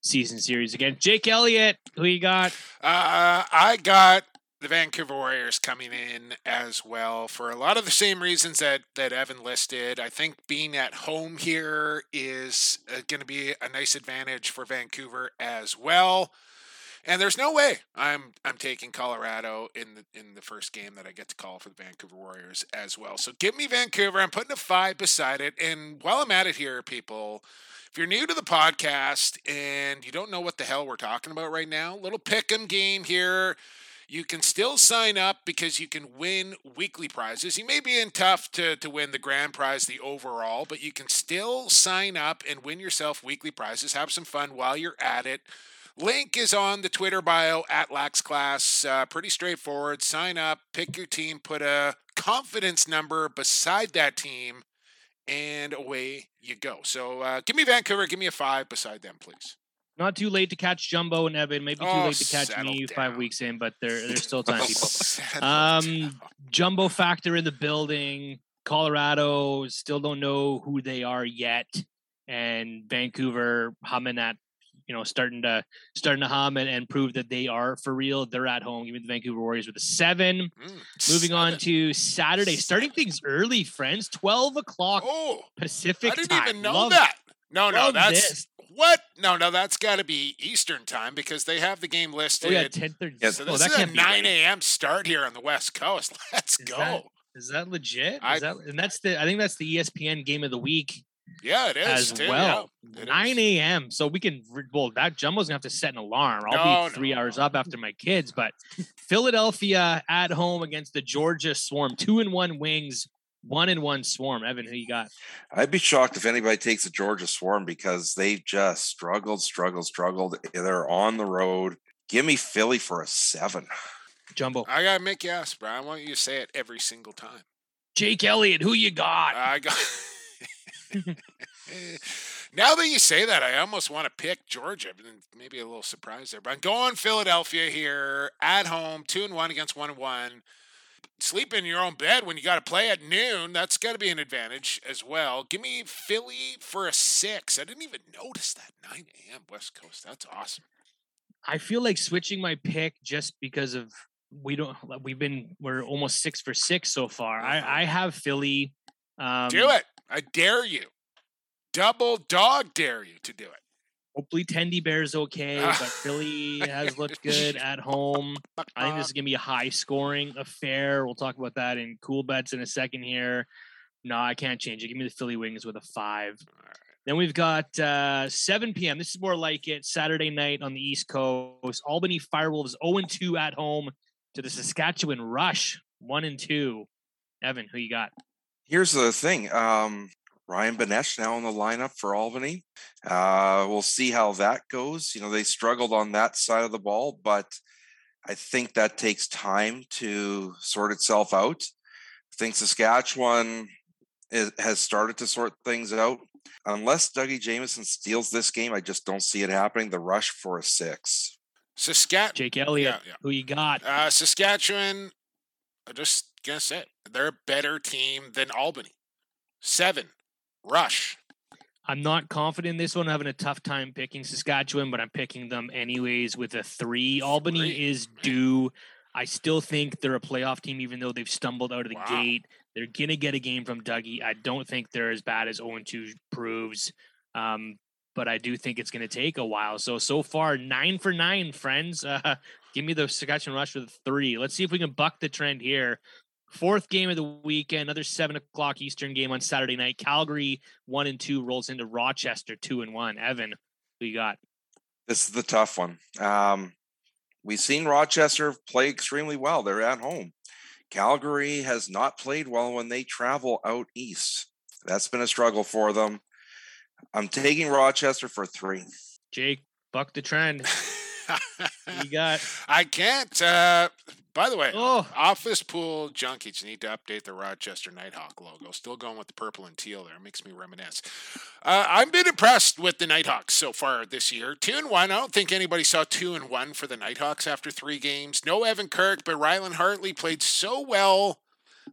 season series again. Jake Elliott, who you got? Uh, I got the Vancouver Warriors coming in as well for a lot of the same reasons that, that Evan listed. I think being at home here is uh, going to be a nice advantage for Vancouver as well. And there's no way I'm I'm taking Colorado in the in the first game that I get to call for the Vancouver Warriors as well. So give me Vancouver. I'm putting a five beside it. And while I'm at it here, people, if you're new to the podcast and you don't know what the hell we're talking about right now, little pick 'em game here. You can still sign up because you can win weekly prizes. You may be in tough to, to win the grand prize, the overall, but you can still sign up and win yourself weekly prizes. Have some fun while you're at it. Link is on the Twitter bio at LaxClass. Uh, pretty straightforward. Sign up, pick your team, put a confidence number beside that team, and away you go. So uh, give me Vancouver. Give me a five beside them, please. Not too late to catch Jumbo and Evan. Maybe too Oh, late to catch me five weeks in, but there, there's still time, people. Um. Jumbo factor in the building. Colorado still don't know who they are yet, and Vancouver humming at, you know, starting to starting to hum and, and prove that they are for real. They're at home. Give me the Vancouver Warriors with a seven. Mm, Moving on to Saturday, starting things early, friends. Twelve o'clock Oh, Pacific I didn't time. even know Love- that. No, no, love that's this. what? No, no, that's got to be Eastern time because they have the game Oh listed. yeah, ten thirty. Yeah, so oh, this that is a can't be right. 9 a.m. start here on the West Coast. Let's Is go. that- Is that legit? Is I- that, and that's the I think that's the ESPN game of the week. Yeah, it is as too, well. yeah, 9 a.m. So we can, re- well, that Jumbo's gonna have to set an alarm. I'll No, be three no, hours no. up after my kids. But Philadelphia at home against the Georgia Swarm, two and one wings, one and one Swarm. Evan, who you got? I'd be shocked if anybody takes the Georgia Swarm because they've just struggled, struggled, struggled. They're on the road. Give me Philly for a seven. Jumbo. I gotta make you ask, bro. I want you to say it every single time. Jake Elliott, who you got? I got. now that you say that, I almost want to pick Georgia. Maybe a little surprise there, but I'm going Philadelphia here at home, two and one against one and one. Sleep in your own bed when you got to play at noon. That's got to be an advantage as well. Give me Philly for a six. I didn't even notice that 9 a.m. West Coast. That's awesome. I feel like switching my pick just because of we don't we've been we're almost six for six so far. I, I have Philly. Um, do it. I dare you. Double dog dare you to do it. Hopefully, Tendy Bear's okay, but Philly has looked good at home. I think this is gonna be a high scoring affair. We'll talk about that in cool bets in a second here. No, I can't change it. Give me the Philly Wings with a five. Then we've got uh, 7 p.m. This is more like it. Saturday night on the East Coast. Albany Firewolves 0 2 at home to the Saskatchewan Rush 1 and 2. Evan, who you got? Here's the thing. Um, Ryan Benesch now in the lineup for Albany. Uh, we'll see how that goes. You know, they struggled on that side of the ball, but I think that takes time to sort itself out. I think Saskatchewan is, has started to sort things out. Unless Dougie Jamieson steals this game, I just don't see it happening. The rush for a six. Saskatchewan. Jake Elliott, Yeah, yeah. who you got? Uh, Saskatchewan, I'm just gonna say it. They're a better team than Albany. Seven, Rush. I'm not confident in this one. I'm having a tough time picking Saskatchewan, but I'm picking them anyways with a three. Albany Three. is due. I still think they're a playoff team, even though they've stumbled out of the Wow. gate. They're gonna get a game from Dougie. I don't think they're as bad as 0 2 proves. Um, but I do think it's gonna take a while. So so far, nine for nine, friends. Uh, give me the Saskatchewan Rush with three. Let's see if we can buck the trend here. Fourth game of the weekend, another seven o'clock Eastern game on Saturday night. Calgary one and two rolls into Rochester two and one. Evan, who you got? This is the tough one. Um, we've seen Rochester play extremely well. They're at home. Calgary has not played well when they travel out east. That's been a struggle for them. I'm taking Rochester for three. Jake, buck the trend. You got? I can't. Uh, by the way, Oh, Office Pool Junkies need to update the Rochester Knighthawk logo. Still going with the purple and teal there. Makes me reminisce. Uh, I've been impressed with the Knighthawks so far this year. Two and one. I don't think anybody saw two and one for the Knighthawks after three games. No Evan Kirk, but Rylan Hartley played so well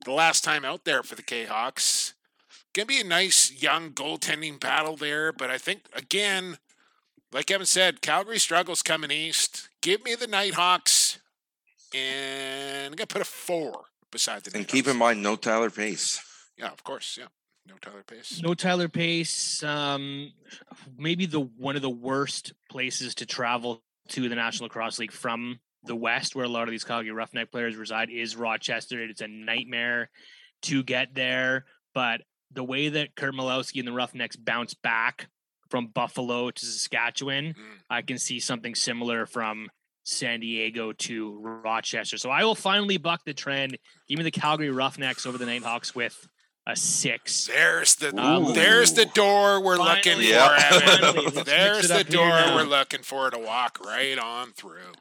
the last time out there for the K Hawks. Gonna be a nice young goaltending battle there, but I think again, like Evan said, Calgary struggles coming east. Give me the Knighthawks, and I'm gonna put a four beside the. And Knighthawks. keep in mind, no Tyler Pace. yeah, of course, yeah, no Tyler Pace. no Tyler Pace. Um, maybe the one of the worst places to travel to the National Lacrosse League from the West, where a lot of these Calgary Roughneck players reside, is Rochester. It's a nightmare to get there, but the way that Curt Malawsky and the Roughnecks bounce back from Buffalo to Saskatchewan, Mm. I can see something similar from San Diego to Rochester. So I will finally buck the trend. Give me the Calgary Roughnecks over the Knighthawks with a six. There's the Ooh. there's the door we're looking Finally, Yeah. for. Evan. finally, let's mix there's the door we're looking for to walk right on through.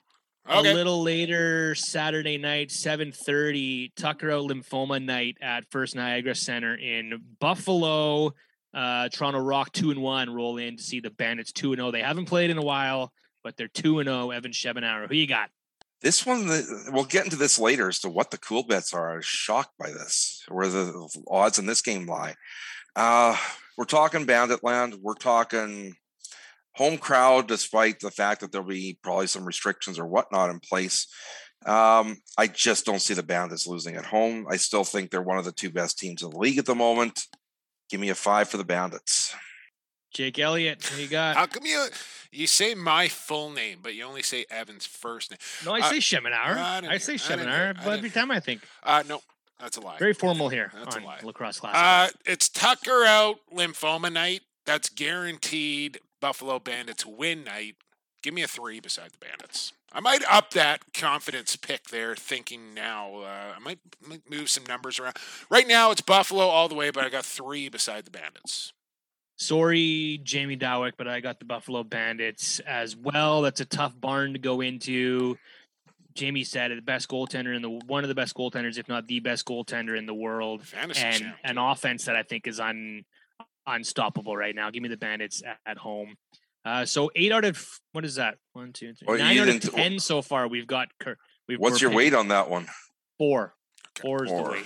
A little later Saturday night, 7:30, Tucker out lymphoma night at First Niagara Center in Buffalo. Uh, Toronto Rock two and one roll in to see the Bandits two and zero. They haven't played in a while, but they're two and zero. Evan Schemenauer, who you got? This one, we'll get into this later as to what the cool bets are. I was shocked by this, where the odds in this game lie. Uh, we're talking Bandit Land. We're talking home crowd, despite the fact that there'll be probably some restrictions or whatnot in place. Um, I just don't see the Bandits losing at home. I still think they're one of the two best teams in the league at the moment. Give me a five for the Bandits. Jake Elliott, who you got? How come you you say my full name, but you only say Evan's first name? no, I uh, say Schemenauer. I I say hear- I didn't hear- Schemenauer every time I think. Uh, no, That's a lie. Very formal here That's a lie. lacrosse class. Uh, it's Tucker out lymphoma night. That's guaranteed. Buffalo Bandits win night. Give me a three beside the Bandits. I might up that confidence pick there. Thinking now, uh, I might, might move some numbers around. Right now, it's Buffalo all the way, but I got three beside the Bandits. Sorry, Jamie Dawick, but I got the Buffalo Bandits as well. That's a tough barn to go into. Jamie said the best goaltender in the one of the best goaltenders, if not the best goaltender in the world, Fantasy and champ. an offense that I think is un unstoppable right now. Give me the Bandits at, at home. Uh, so eight out of what is that? One, two, three, Well, nine out of didn't- ten so far. We've got. Cur- We've, What's we're your weight on that one? Four. Okay. Four is the weight.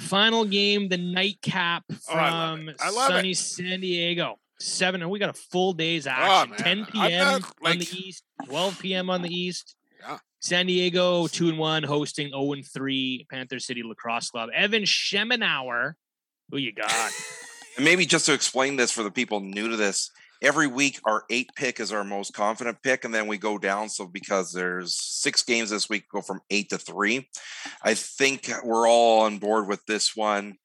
Final game, the nightcap Oh, I love from it. I love it. sunny San Diego. Seven, and we got a full day's Oh, action. man. 10 p.m. not, on the east, 12 p.m. on the east. Yeah. San Diego two and one, hosting 0 and three Panther City Lacrosse Club. Evan Schemenauer, who you got? And maybe just to explain this for the people new to this, every week our eight pick is our most confident pick, and then we go down. So because there's six games this week, go from eight to three. I think we're all on board with this one.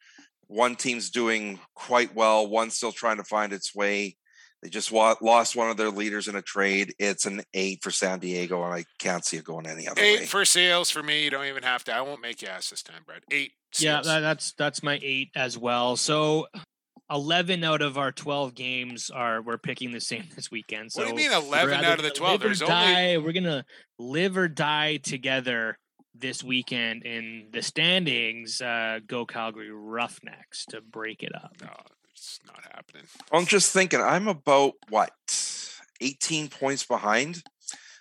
One team's doing quite well. One's still trying to find its way. They just lost one of their leaders in a trade. It's an eight for San Diego, and I can't see it going any other Eight way. for sales for me. You don't even have to. I won't make you ask this time, Brad. Eight. yeah, that's that's my eight as well. So 11 out of our 12 games are we're picking the same this weekend. So what do you mean we're 11 out of the gonna 12? live or only die- we're gonna live or die together this weekend in the standings. Uh, go Calgary Roughnecks to break it up. no, it's not happening. I'm just thinking, I'm about what 18 points behind.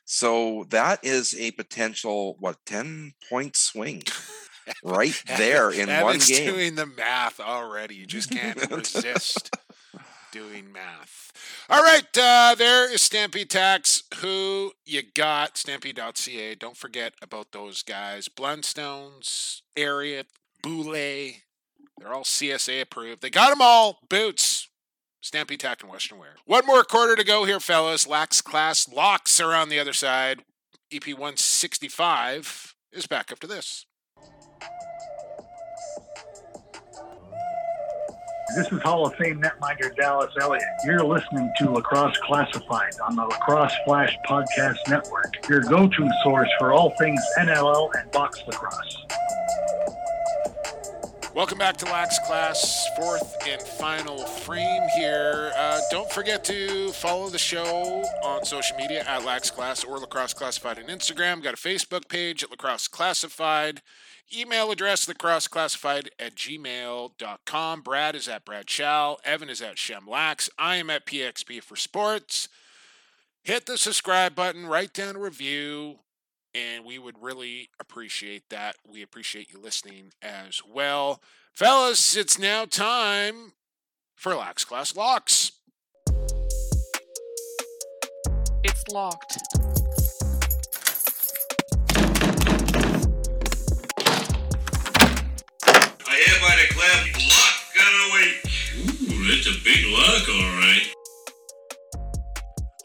So that is a potential what 10 point swing right there in one game. doing the math already. You just can't resist doing math. All right, uh, there is Stampede Tack. Who you got? Stampede.ca. Don't forget about those guys. Blundstones, Ariat, Boulet. They're all CSA approved. They got them all. Boots. Stampede Tack and Western Wear. One more quarter to go here, fellas. Lax class locks are on the other side. EP 165 is back after this. This is Hall of Fame netminder Dallas Elliott. You're listening to Lacrosse Classified on the Lacrosse Flash Podcast Network, your go-to source for all things NLL and box lacrosse. Welcome back to Lax Class, fourth and final frame here. Uh, don't forget to follow the show on social media at Lax Class or Lacrosse Classified on Instagram. Got a Facebook page at Lacrosse Classified. Email address lacrosseclassified at gmail.com. Brad is at Brad Shall. Evan is at Shemlax. I am at PXP for Sports. Hit the subscribe button, write down a review, and we would really appreciate that. We appreciate you listening as well. Fellas, it's now time for Lax Class Locks. It's locked. I hereby declare lock of the week. Ooh, that's a big lock, all right.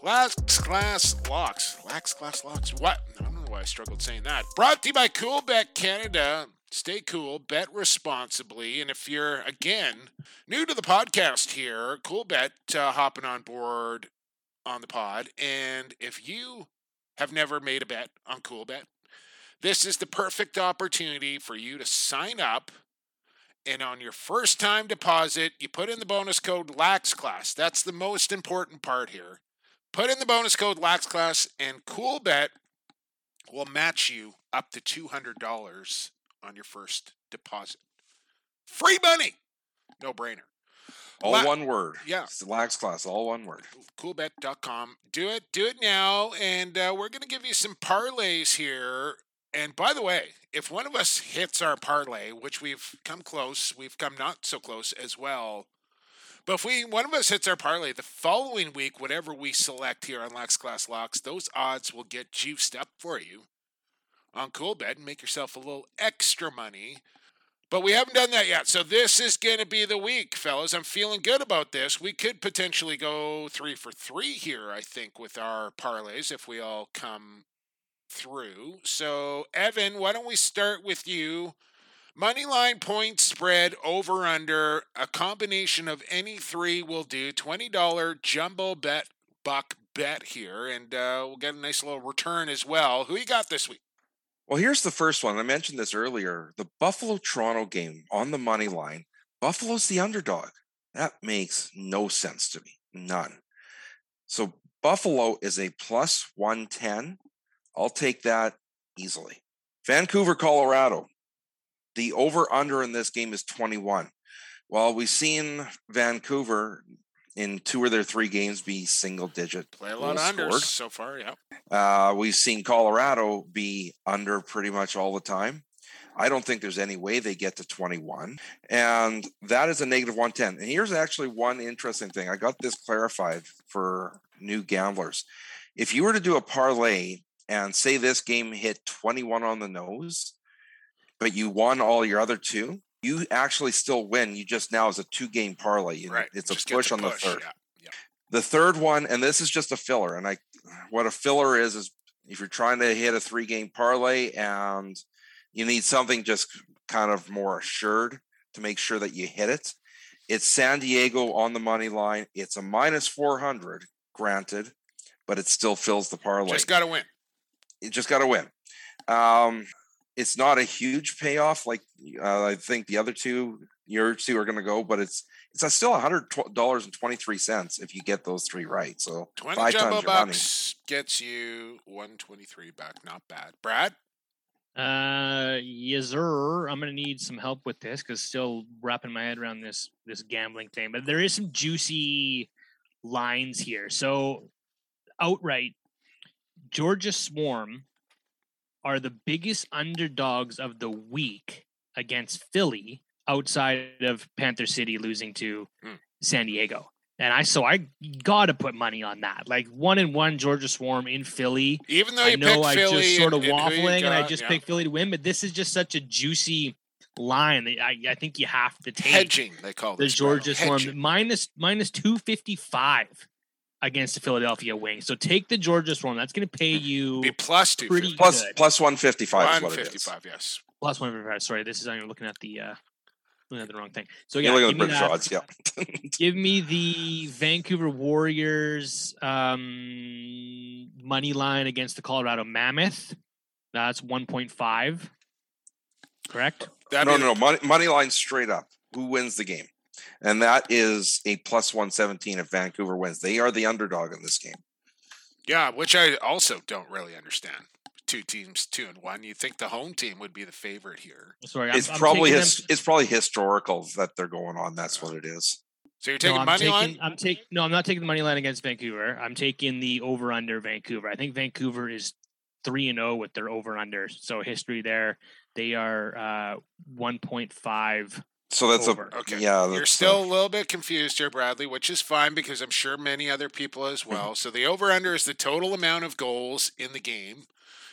Lax Class Locks. Lax Class Locks. What? I know why I struggled saying that. Brought to you by Coolbet Canada. Stay cool, bet responsibly. And if you're, again, new to the podcast here, Coolbet uh, hopping on board on the pod. And if you have never made a bet on Coolbet, this is the perfect opportunity for you to sign up. And on your first time deposit, you put in the bonus code LAXClass. That's the most important part here. Put in the bonus code LAXClass, and CoolBet will match you up to $200 on your first deposit. Free money. No brainer. All La- one word. Yeah. It's the lax class, all one word. coolbet.com. Do it, do it now, and uh, we're going to give you some parlays here. And by the way, if one of us hits our parlay, which we've come close, we've come not so close as well. But if we one of us hits our parlay, the following week, whatever we select here on Lax Class Locks, those odds will get juiced up for you on Cool Coolbet and make yourself a little extra money. But we haven't done that yet. So this is going to be the week, fellas. I'm feeling good about this. We could potentially go three for three here, I think, with our parlays if we all come through. So, Evan, why don't we start with you? Money line point spread over under a combination of any three will do. Twenty dollar jumbo bet buck bet here, and uh, we'll get a nice little return as well. Who you got this week? Well, here's the first one. I mentioned this earlier. The Buffalo Toronto game on the money line. Buffalo's the underdog. That makes no sense to me. None. So Buffalo is a plus 110. I'll take that easily. Vancouver, Colorado. The over under in this game is 21. Well, we've seen Vancouver in two of their three games be single digit. Play a lot of unders so far. Yeah. Uh, we've seen Colorado be under pretty much all the time. I don't think there's any way they get to 21. And that is a negative 110. And here's actually one interesting thing. I got this clarified for new gamblers. If you were to do a parlay and say this game hit 21 on the nose, but you won all your other two, you actually still win. You just now is a two game parlay. Right. It's a Just get push on push, the third. yeah, yeah. The third one, and this is just a filler. And I, what a filler is, is if you're trying to hit a three game parlay and you need something just kind of more assured to make sure that you hit it. It's San Diego on the money line. It's a minus 400, granted, but it still fills the parlay. Just got to win. you just got to win. Um, it's not a huge payoff like uh, I think the other two, your two are going to go, but it's it's a still hundred dollars and twenty three cents if you get those three right. So 20 five jumbo times your money. gets you 123 back. Not bad. Brad? Uh, yes, sir. I'm gonna need some help with this because still wrapping my head around this this gambling thing. But there is some juicy lines here. So, outright, Georgia Swarm are the biggest underdogs of the week against Philly, outside of Panther City losing to Hmm. San Diego. And I so I gotta put money on that. Like one and one Georgia Swarm in Philly. Even though I know I Philly just sort of and- and who you waffling and I just yeah. picked Philly to win, but this is just such a juicy line that I, I think you have to take hedging, they call the. Georgia Swarm minus minus two fifty five against the Philadelphia Wings. So take the Georgia Swarm. That's going to pay you Be plus two. pretty good. plus one fifty five is what it is. 155, yes. plus one fifty five. Sorry, this is I'm looking at the uh, looking at the wrong thing. So You're yeah, looking give at me the that. Odds, yeah. Give me the Vancouver Warriors um, money line against the Colorado Mammoth. That's 1.5. Correct? That'd no, no, no. Money, money line straight up. Who wins the game? And that is a plus 117 if Vancouver wins. They are the underdog in this game. Yeah, which I also don't really understand. Two teams, two and one. You think the home team would be the favorite here? Sorry, I'm, it's I'm probably his, them- it's probably historical that they're going on. That's what it is. So you're taking no, I'm money taking, line? I'm taking no, I'm not taking the money line against Vancouver. I'm taking the over under Vancouver. I think Vancouver is three and zero with their over under. So history there. They are uh, 1.5. So that's Over. a Okay. yeah. You're still a little bit confused here, Bradley, which is fine because I'm sure many other people as well. so the over under is the total amount of goals in the game.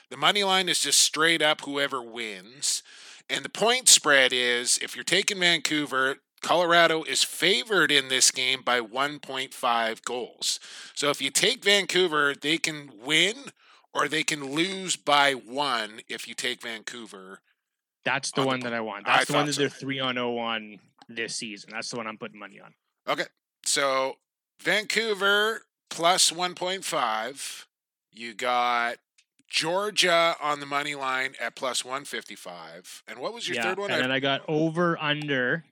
The money line is just straight up whoever wins. And the point spread is if you're taking Vancouver, Colorado is favored in this game by 1.5 goals. So if you take Vancouver, they can win or they can lose by one if you take Vancouver. That's the On one po- that I want. I That's the one that so. they're three on zero on this season. That's the one I'm putting money on. Okay. So Vancouver plus 1.5. You got Georgia on the money line at plus 155. And what was your yeah, third one? and I- then I got over under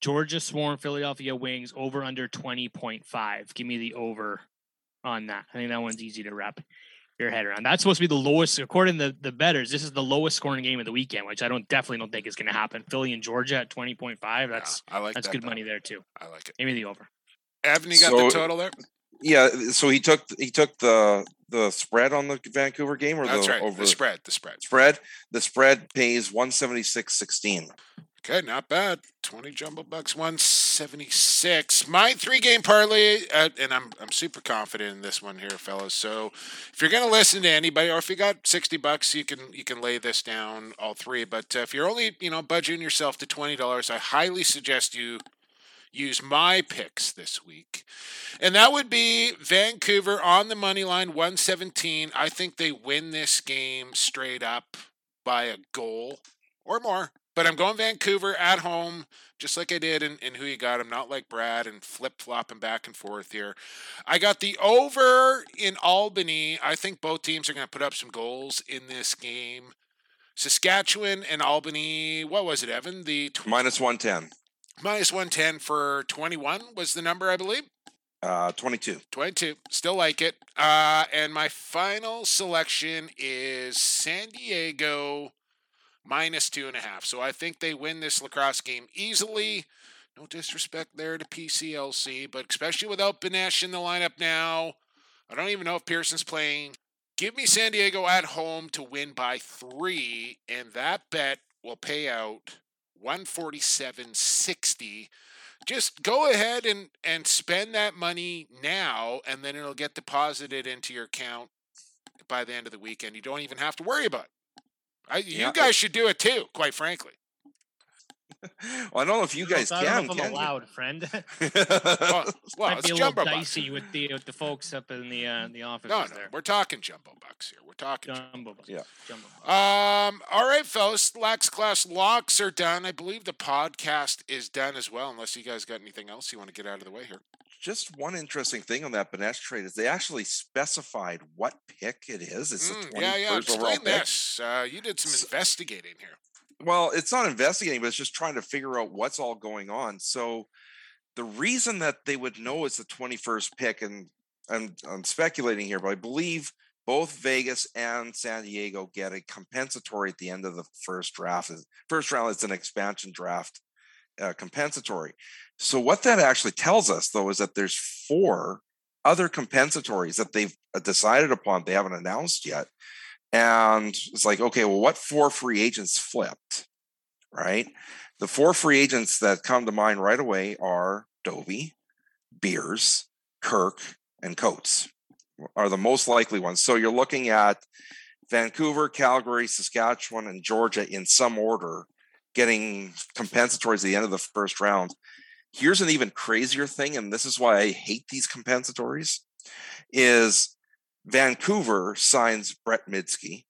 Georgia Swarm Philadelphia Wings over under 20.5. Give me the over on that. I think that one's easy to wrap your head around. That's supposed to be the lowest, according to the, the betters. This is the lowest scoring game of the weekend, which I don't definitely don't think is going to happen. Philly and Georgia at 20.5. That's I like that's that good bet. money there too. I like it. Give me the over. Evan, you got So- the total there? yeah. So he took he took the the spread on the Vancouver game or That's the right. over The spread. The spread. spread. The spread pays 176.16. Okay, not bad. 20 jumbo bucks, 176. My three game parlay, uh, and I'm I'm super confident in this one here, fellas. So if you're gonna listen to anybody, or if you got 60 bucks, you can you can lay this down all three. But uh, if you're only you know budgeting yourself to twenty dollars, I highly suggest you use my picks this week. And that would be Vancouver on the money line, 117. I think they win this game straight up by a goal or more. But I'm going Vancouver at home, just like I did in, in Who You Got. I'm not like Brad and flip flopping back and forth here. I got the over in Albany. I think both teams are going to put up some goals in this game. Saskatchewan and Albany, what was it, Evan? The tw- Minus 110. minus 110 for 21 was the number, I believe. Uh, 22. 22. Still like it. Uh, and my final selection is San Diego minus two and a half. So I think they win this lacrosse game easily. No disrespect there to PCLC, but especially without Benesch in the lineup now. I don't even know if Pearson's playing. Give me San Diego at home to win by three, and that bet will pay out 147.60 just go ahead and and spend that money now and then it'll get deposited into your account by the end of the weekend you don't even have to worry about it I, Yeah. you guys should do it too quite frankly Well, I don't know if you guys I don't can. know if I'm you? allowed, friend. well, well Might it's be a little jumbo bucks dicey with the with the folks up in the uh, the office. no no there. we're talking jumbo bucks here we're talking Jumbo. bucks. Yeah. Jumbo. Um, all right, fellas. Lax class locks are done. I believe the podcast is done as well, unless you guys got anything else you want to get out of the way here. Just one interesting thing on that Benesch trade is they actually specified what pick it is. It's Mm, the 21st yeah, yeah. overall pick. this. Uh, you did some So- investigating here. Well, it's not investigating, but it's just trying to figure out what's all going on. So the reason that they would know it's the 21st pick, and I'm, I'm speculating here, but I believe both Vegas and San Diego get a compensatory at the end of the first draft. First round is an expansion draft uh, compensatory. So what that actually tells us, though, is that there's four other compensatories that they've uh, decided upon. They haven't announced yet. And it's like, okay, well, what four free agents flipped? Right? The four free agents that come to mind right away are Dovey, Beers, Kirk, and Coates are the most likely ones. So you're looking at Vancouver, Calgary, Saskatchewan, and Georgia in some order getting compensatories at the end of the first round. Here's an even crazier thing, and this is why I hate these compensatories, is Vancouver signs Brett Mydske.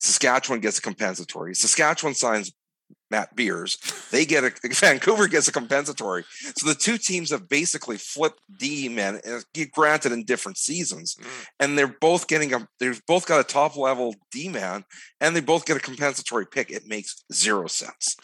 Saskatchewan gets a compensatory. Saskatchewan signs Matt Beers. They get a Vancouver gets a compensatory. So the two teams have basically flipped D men, uh, granted in different seasons, and they're both getting a. They've both got a top level D man, and they both get a compensatory pick. It makes zero sense.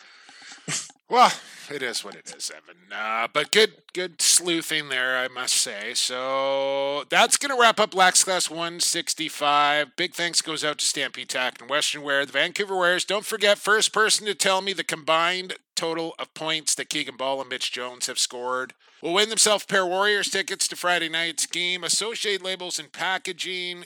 Well, it is what it is, Evan. Uh, but good, good sleuthing there, I must say. So that's going to wrap up Lax Class 165. Big thanks goes out to Stampede Tack and Western Wear, the Vancouver Wears. Don't forget, first person to tell me the combined total of points that Keegan Ball and Mitch Jones have scored will win themselves pair Warriors tickets to Friday night's game. Associate labels and packaging,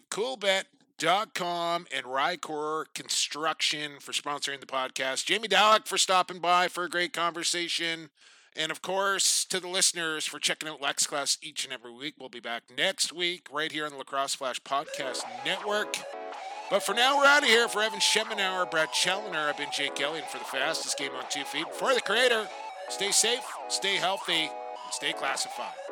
coolbet.com, and Rycor Construction for sponsoring the podcast. Jamie Dawick for stopping by for a great conversation. And of course, to the listeners for checking out Lax Class each and every week. We'll be back next week right here on the Lacrosse Flash Podcast Network. But for now, we're out of here. For Evan Schemenauer, Brad Challoner, I've been Jake Elliott for the fastest game on two feet. For the creator, stay safe, stay healthy, and stay classified.